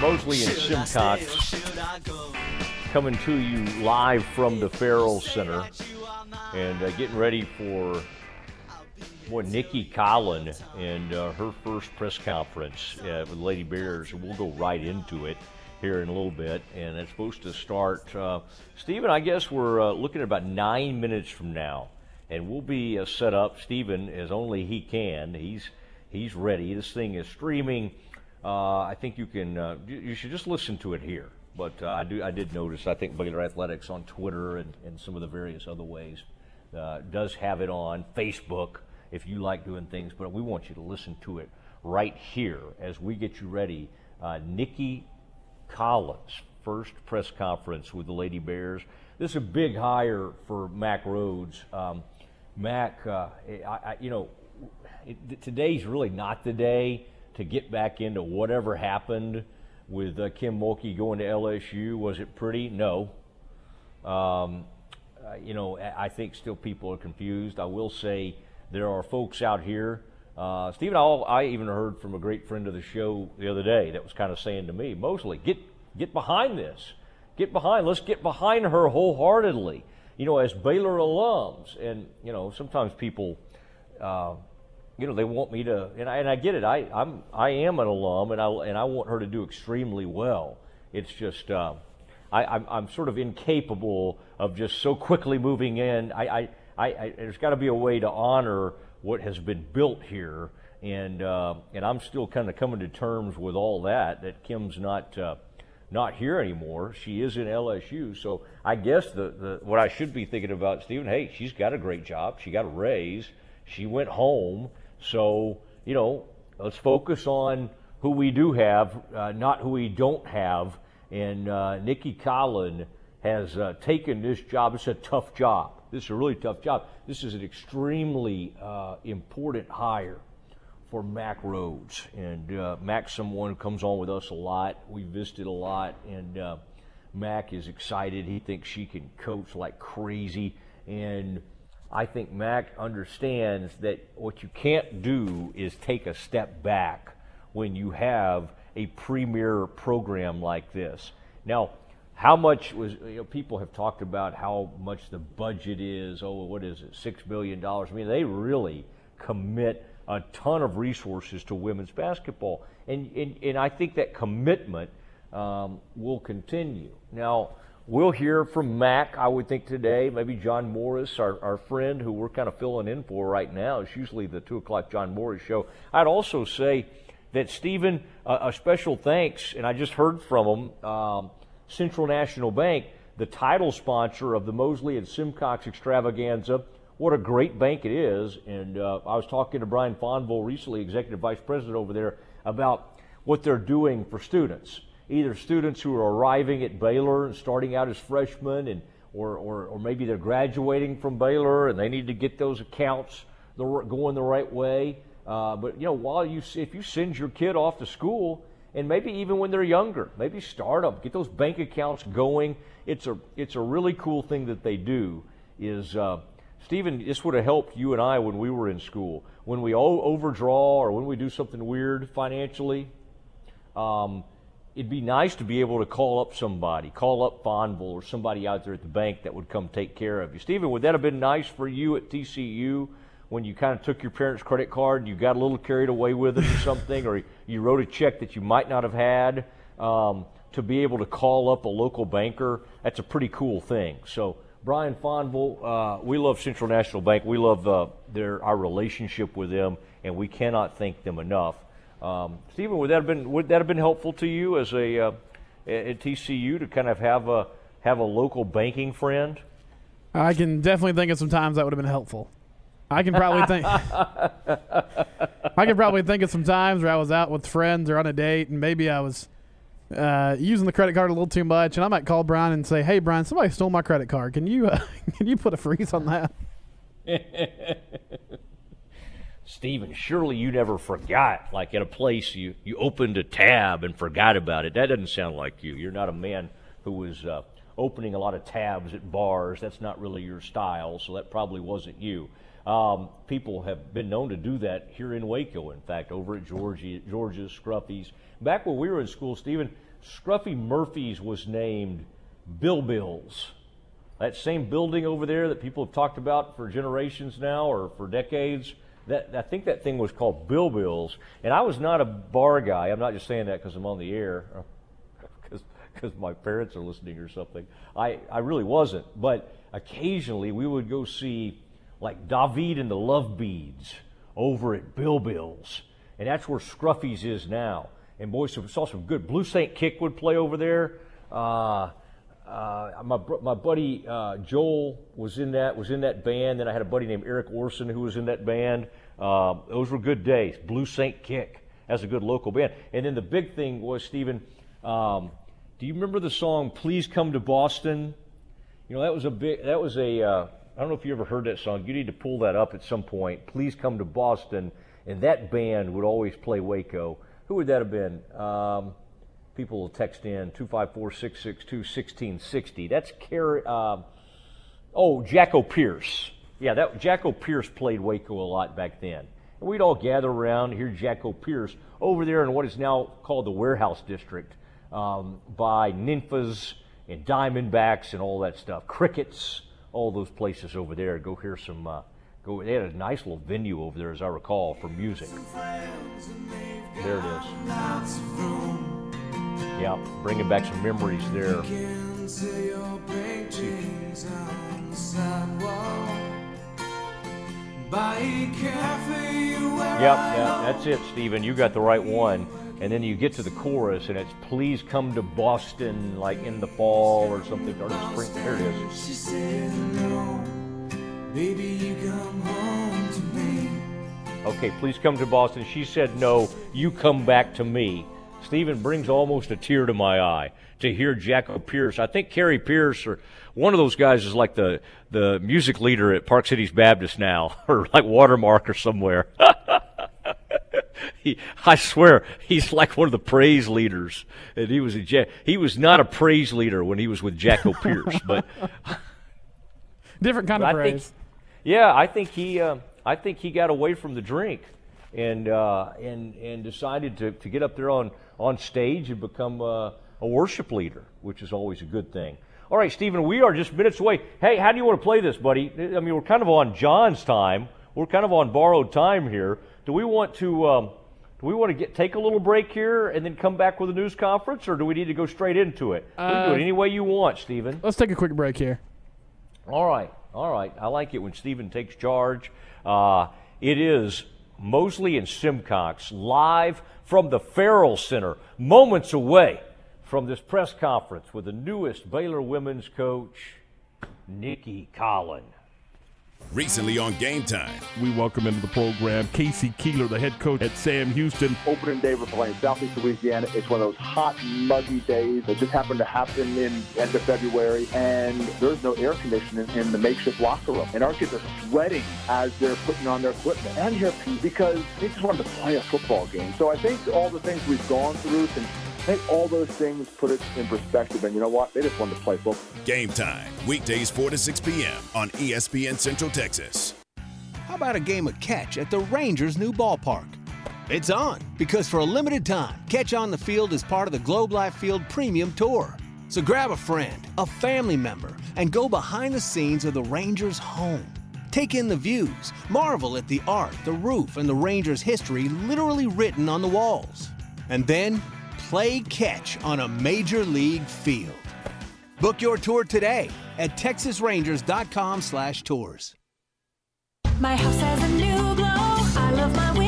Mosley and Simcox coming to you live from the Ferrell Center and uh, getting ready for boy Nicki Collen and uh, her first press conference uh, with Lady Bears. We'll go right into it here in a little bit, and it's supposed to start. Uh, Stephen, I guess we're uh, looking at about nine minutes from now, and we'll be uh, set up. Stephen, as only he can. He's he's ready. This thing is streaming. Uh, I think you can. Uh, you, should just listen to it here. But uh, I do. I did notice. I think Baylor Athletics on Twitter and, and some of the various other ways uh, does have it on Facebook if you like doing things. But we want you to listen to it right here as we get you ready. Uh, Nicki Collen's first press conference with the Lady Bears. This is a big hire for Mack Rhoades. Um, Mack, uh, I, I, you know, it, today's really not the day to get back into whatever happened with uh, Kim Mulkey going to LSU. Was it pretty? No. Um, uh, you know, I think still people are confused. I will say there are folks out here. Uh, Stephen, I, I even heard from a great friend of the show the other day that was kind of saying to me, Mosley, get get behind this, get behind. Let's get behind her wholeheartedly. You know, as Baylor alums, and you know, sometimes people, uh, you know, they want me to, and I, and I get it. I I'm I am an alum, and I and I want her to do extremely well. It's just. Uh, I, I'm, I'm sort of incapable of just so quickly moving in. I, I, I, I there's got to be a way to honor what has been built here, and uh, and I'm still kind of coming to terms with all that. That Kim's not uh, not here anymore. She is in LSU, so I guess the, the what I should be thinking about, Stephen. Hey, she's got a great job. She got a raise. She went home, so you know, let's focus on who we do have, uh, not who we don't have. And uh, Nicki Collen has uh, taken this job. It's a tough job. This is a really tough job. This is an extremely uh, important hire for Mack Rhoades. And uh, someone who comes on with us a lot. We visited a lot, and uh, Mack is excited. He thinks she can coach like crazy. And I think Mack understands that what you can't do is take a step back when you have a premier program like this. Now, how much was you know people have talked about how much the budget is. Oh what is it? Six billion dollars. I mean they really commit a ton of resources to women's basketball. And and, and i think that commitment um, will continue. Now we'll hear from Mack i would think today maybe john morris our, our friend who we're kind of filling in for right now it's usually the two o'clock john morris show i'd also say that stephen uh, a special thanks and i just heard from him um, Central National Bank, the title sponsor of the Mosley and Simcox extravaganza. What a great bank it is. And uh, I was talking to Brian Fonville recently, Executive Vice President over there, about what they're doing for students. Either students who are arriving at Baylor and starting out as freshmen, and or, or, or maybe they're graduating from Baylor and they need to get those accounts going the right way. Uh, but you know, while you if you send your kid off to school, and maybe even when they're younger, maybe start them, get those bank accounts going. It's a it's a really cool thing that they do. Is uh, Stephen? This would have helped you and I when we were in school. When we overdraw or when we do something weird financially, um, it'd be nice to be able to call up somebody, call up Fonville or somebody out there at the bank that would come take care of you. Stephen, would that have been nice for you at TCU? when you kind of took your parents' credit card and you got a little carried away with it or [LAUGHS] something, or you wrote a check that you might not have had, um, to be able to call up a local banker, that's a pretty cool thing. So, Brian Fonville, uh, we love Central National Bank. We love uh, their our relationship with them, and we cannot thank them enough. Um, Stephen, would that have been would that have been helpful to you as a uh, at TCU to kind of have a have a local banking friend? I can definitely think of some times that would have been helpful. I can probably think. [LAUGHS] I can probably think of some times where I was out with friends or on a date, and maybe I was uh, using the credit card a little too much, and I might call Brian and say, "Hey, Brian, somebody stole my credit card. Can you uh, [LAUGHS] can you put a freeze on that?" [LAUGHS] Stephen, surely you never forgot, like at a place you, you opened a tab and forgot about it. That doesn't sound like you. You're not a man who was uh, opening a lot of tabs at bars. That's not really your style, so that probably wasn't you. Um, people have been known to do that here in Waco, in fact, over at Georgia, Georgia's, Scruffy's. Back when we were in school, Stephen, Scruffy Murphy's was named Bill Bill's. That same building over there that people have talked about for generations now or for decades, that, I think that thing was called Bill Bill's. And I was not a bar guy. I'm not just saying that because I'm on the air, [LAUGHS] because my parents are listening or something. I, I really wasn't. But occasionally we would go see like David and the Love Beads over at Bill Bill's. And that's where Scruffy's is now. And boys, so saw some good. Blue Saint Kick would play over there. Uh, uh, my my buddy uh, Joel was in that was in that band. Then I had a buddy named Eric Orson who was in that band. Uh, those were good days. Blue Saint Kick as a good local band. And then the big thing was Stephen. Um, do you remember the song "Please Come to Boston"? You know that was a big. That was a. Uh, I don't know if you ever heard that song. You need to pull that up at some point. Please come to Boston. And that band would always play Waco. Who would that have been? Um, people will text in 254 662 1660. That's Car- uh, oh, Jackopierce. Yeah, that Jackopierce played Waco a lot back then. And we'd all gather around hear Jackopierce over there in what is now called the Warehouse District um, by Ninfas and Diamondbacks and all that stuff. Crickets all those places over there. Go hear some. Uh, go. They had a nice little venue over there, as I recall, for music. There it is. Yeah, bringing back some memories there. Yep, yeah, that's it, Stephen. You got the right one. And then you get to the chorus and it's please come to boston like in the fall or something or the spring. There it is. She said no baby you come home to me. Okay please come to boston. She said no you come back to me. Stephen brings almost a tear to my eye to hear Jackopierce. I think Cary Pierce or one of those guys is like the the music leader at park cities baptist now [LAUGHS] or like watermark or somewhere [LAUGHS] he, I swear, he's like one of the praise leaders. And he was a he was not a praise leader when he was with Jackopierce, but [LAUGHS] different kind of praise. Think, yeah, I think he uh, I think he got away from the drink and uh, and and decided to, to get up there on on stage and become uh, a worship leader, which is always a good thing. All right, Stephen, we are just minutes away. Hey, how do you want to play this, buddy? I mean, we're kind of on John's time. We're kind of on borrowed time here. Do we want to um, do we want to get take a little break here and then come back with a news conference, or do we need to go straight into it? Uh, we can do it any way you want, Stephen. Let's take a quick break here. All right, all right. I like it when Stephen takes charge. Uh, it is Mosley and Simcox live from the Ferrell Center, moments away from this press conference with the newest Baylor women's coach, Nicki Collen. Recently on Game Time. We welcome into the program K.C. Keeler, the head coach at Sam Houston. Opening day we're playing Southeast Louisiana. It's one of those hot, muggy days that just happened to happen in end of February, and there's no air conditioning in the makeshift locker room. And our kids are sweating as they're putting on their equipment. And here because they just wanted to play a football game. So I think all the things we've gone through since I think all those things put it in perspective. And you know what? They just wanted to play football. Game time, weekdays 4 to 6 p.m. on ESPN Central Texas. How about a game of catch at the Rangers' new ballpark? It's on because for a limited time, Catch on the Field is part of the Globe Life Field Premium Tour. So grab a friend, a family member, and go behind the scenes of the Rangers' home. Take in the views, marvel at the art, the roof, and the Rangers' history literally written on the walls. And then play catch on a major league field. Book your tour today at texasrangers.com/tours. My house has a new glow. I love my windows.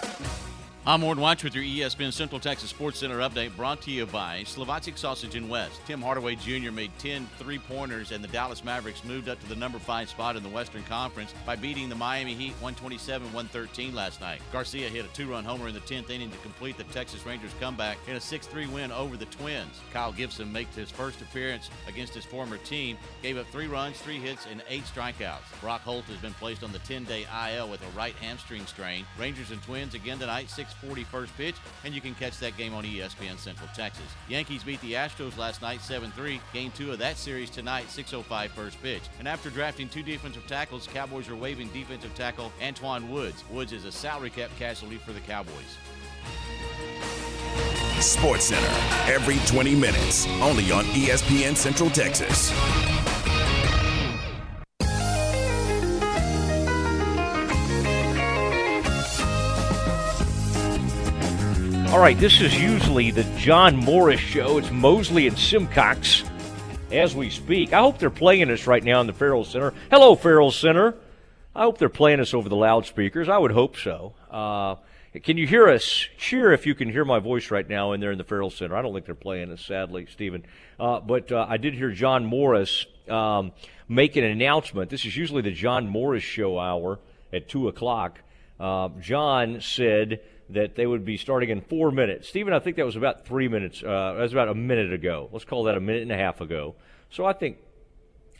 I'm Ward Watch with your ESPN Central Texas Sports Center update brought to you by Slovacek Sausage in West. Tim Hardaway Jr. made 10 three pointers, and the Dallas Mavericks moved up to the number five spot in the Western Conference by beating the Miami Heat 127 113 last night. Garcia hit a two run homer in the 10th inning to complete the Texas Rangers comeback in a 6 3 win over the Twins. Kyle Gibson makes his first appearance against his former team, gave up three runs, three hits, and eight strikeouts. Brock Holt has been placed on the 10 day IL with a right hamstring strain. Rangers and Twins again tonight, 6:40 first pitch, and you can catch that game on ESPN Central Texas. Yankees beat the Astros last night 7-3. Game two of that series tonight, 6:05 first pitch. And after drafting two defensive tackles, Cowboys are waiving defensive tackle Antwaun Woods. Woods is a salary cap casualty for the Cowboys. Sports Center, every 20 minutes, only on ESPN Central Texas. All right, this is usually the John Morris show. It's Mosley and Simcox as we speak. I hope they're playing us right now in the Ferrell Center. Hello, Ferrell Center. I hope they're playing us over the loudspeakers. I would hope so. Uh, can you hear us? Cheer if you can hear my voice right now in there in the Ferrell Center. I don't think they're playing us, sadly, Stephen. Uh, but uh, I did hear John Morris um, make an announcement. This is usually the John Morris show hour at 2 o'clock. Uh, John said that they would be starting in four minutes. Stephen, I think that was about three minutes. Uh, that was about a minute ago. Let's call that a minute and a half ago. So I think,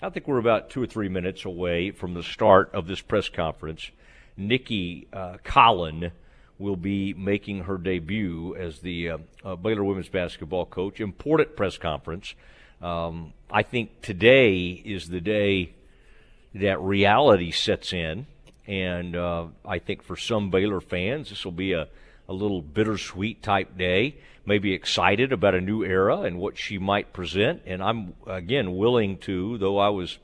I think we're about two or three minutes away from the start of this press conference. Nikki uh, Collin will be making her debut as the uh, uh, Baylor women's basketball coach. Important press conference. Um, I think today is the day that reality sets in. And uh, I think for some Baylor fans, this will be a, a little bittersweet type day. Maybe excited about a new era and what she might present. And I'm, again, willing to, though I was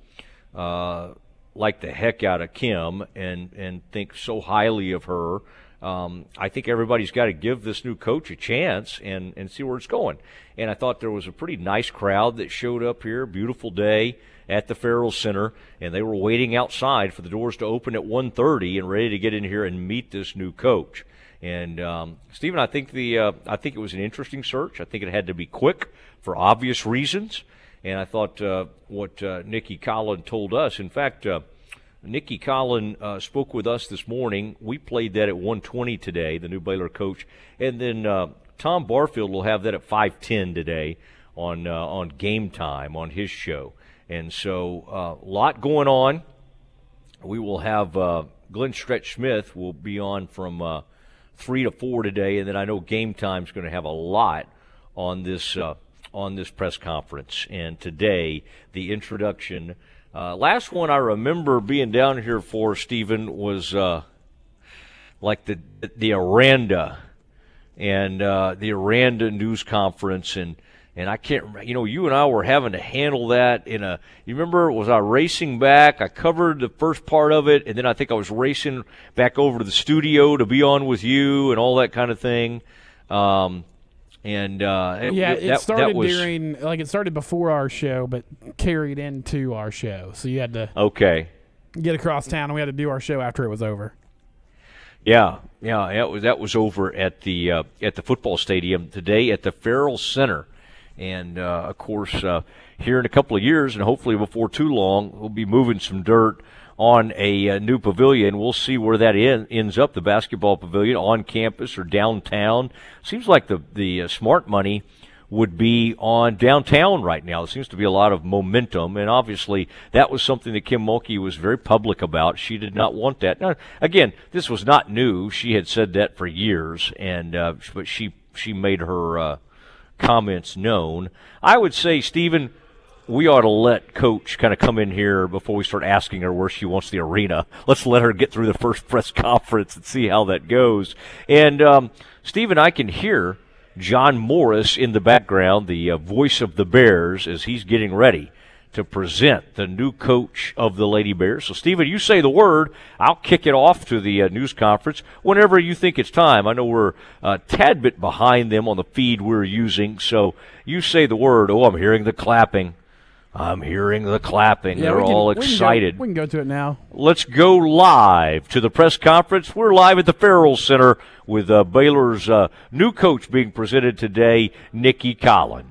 uh, like the heck out of Kim and, and think so highly of her. Um, I think everybody's got to give this new coach a chance and, and see where it's going. And I thought there was a pretty nice crowd that showed up here. Beautiful day at the Ferrell Center, and they were waiting outside for the doors to open at 1:30 and ready to get in here and meet this new coach. And um, Stephen, I think the uh, I think it was an interesting search. I think it had to be quick for obvious reasons. And I thought uh, what uh, Nicki Collen told us. In fact, uh, Nicki Collen uh, spoke with us this morning. We played that at 1:20 today. The new Baylor coach, and then uh, Tom Barfield will have that at 5:10 today on on game time on his show. And so a lot going on. We will have Glenn Stretch Smith will be on from three to four today, and then I know Game Time's going to have a lot on this uh, on this press conference. And today, the introduction. Uh, last one I remember being down here for Stephen was uh, like the the Aranda and uh, the Aranda news conference and and I can't. You know, you and I were having to handle that in a. You remember? Was I racing back? I covered the first part of it, and then I think I was racing back over to the studio to be on with you and all that kind of thing. Um, and uh, it- yeah, that, it that started was, during like it started before our show, but carried into our show. So you had to Okay. get across town, and we had to do our show after it was over. Yeah, yeah, that was that was over at the uh, at the football stadium today at the Ferrell Center, and uh, of course uh, here in a couple of years and hopefully before too long we'll be moving some dirt on a, uh new pavilion. We'll see where that en- ends up. The basketball pavilion on campus or downtown. Seems like the the uh, smart money would be on downtown right now. There seems to be a lot of momentum, and obviously that was something that Kim Mulkey was very public about. She did not want that. Now, again, this was not new. She had said that for years, and uh, but she she made her uh, comments known. I would say, Stephen, we ought to let Coach kind of come in here before we start asking her where she wants the arena. Let's let her get through the [LAUGHS] first press conference and see how that goes. And um, Stephen, I can hear John Morris in the background, the uh, voice of the Bears, as he's getting ready to present the new coach of the Lady Bears. So, Stephen, you say the word. I'll kick it off to the uh, news conference whenever you think it's time. I know we're a tad bit behind them on the feed we're using. So, you say the word. Oh, I'm hearing the clapping. I'm hearing the clapping. They're we can- all we can go- excited. We can, go to it now. Let's go live to the press conference. We're live at the Ferrell Center with uh, Baylor's uh, new coach being presented today, Nicki Collen.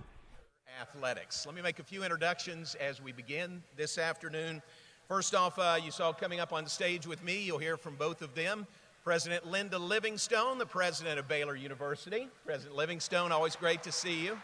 Athletics. Let me make a few introductions as we begin this afternoon. First off, uh, you saw coming up on stage with me, you'll hear from both of them. President Linda Livingstone, the president of Baylor University. President Livingstone, always great to see you.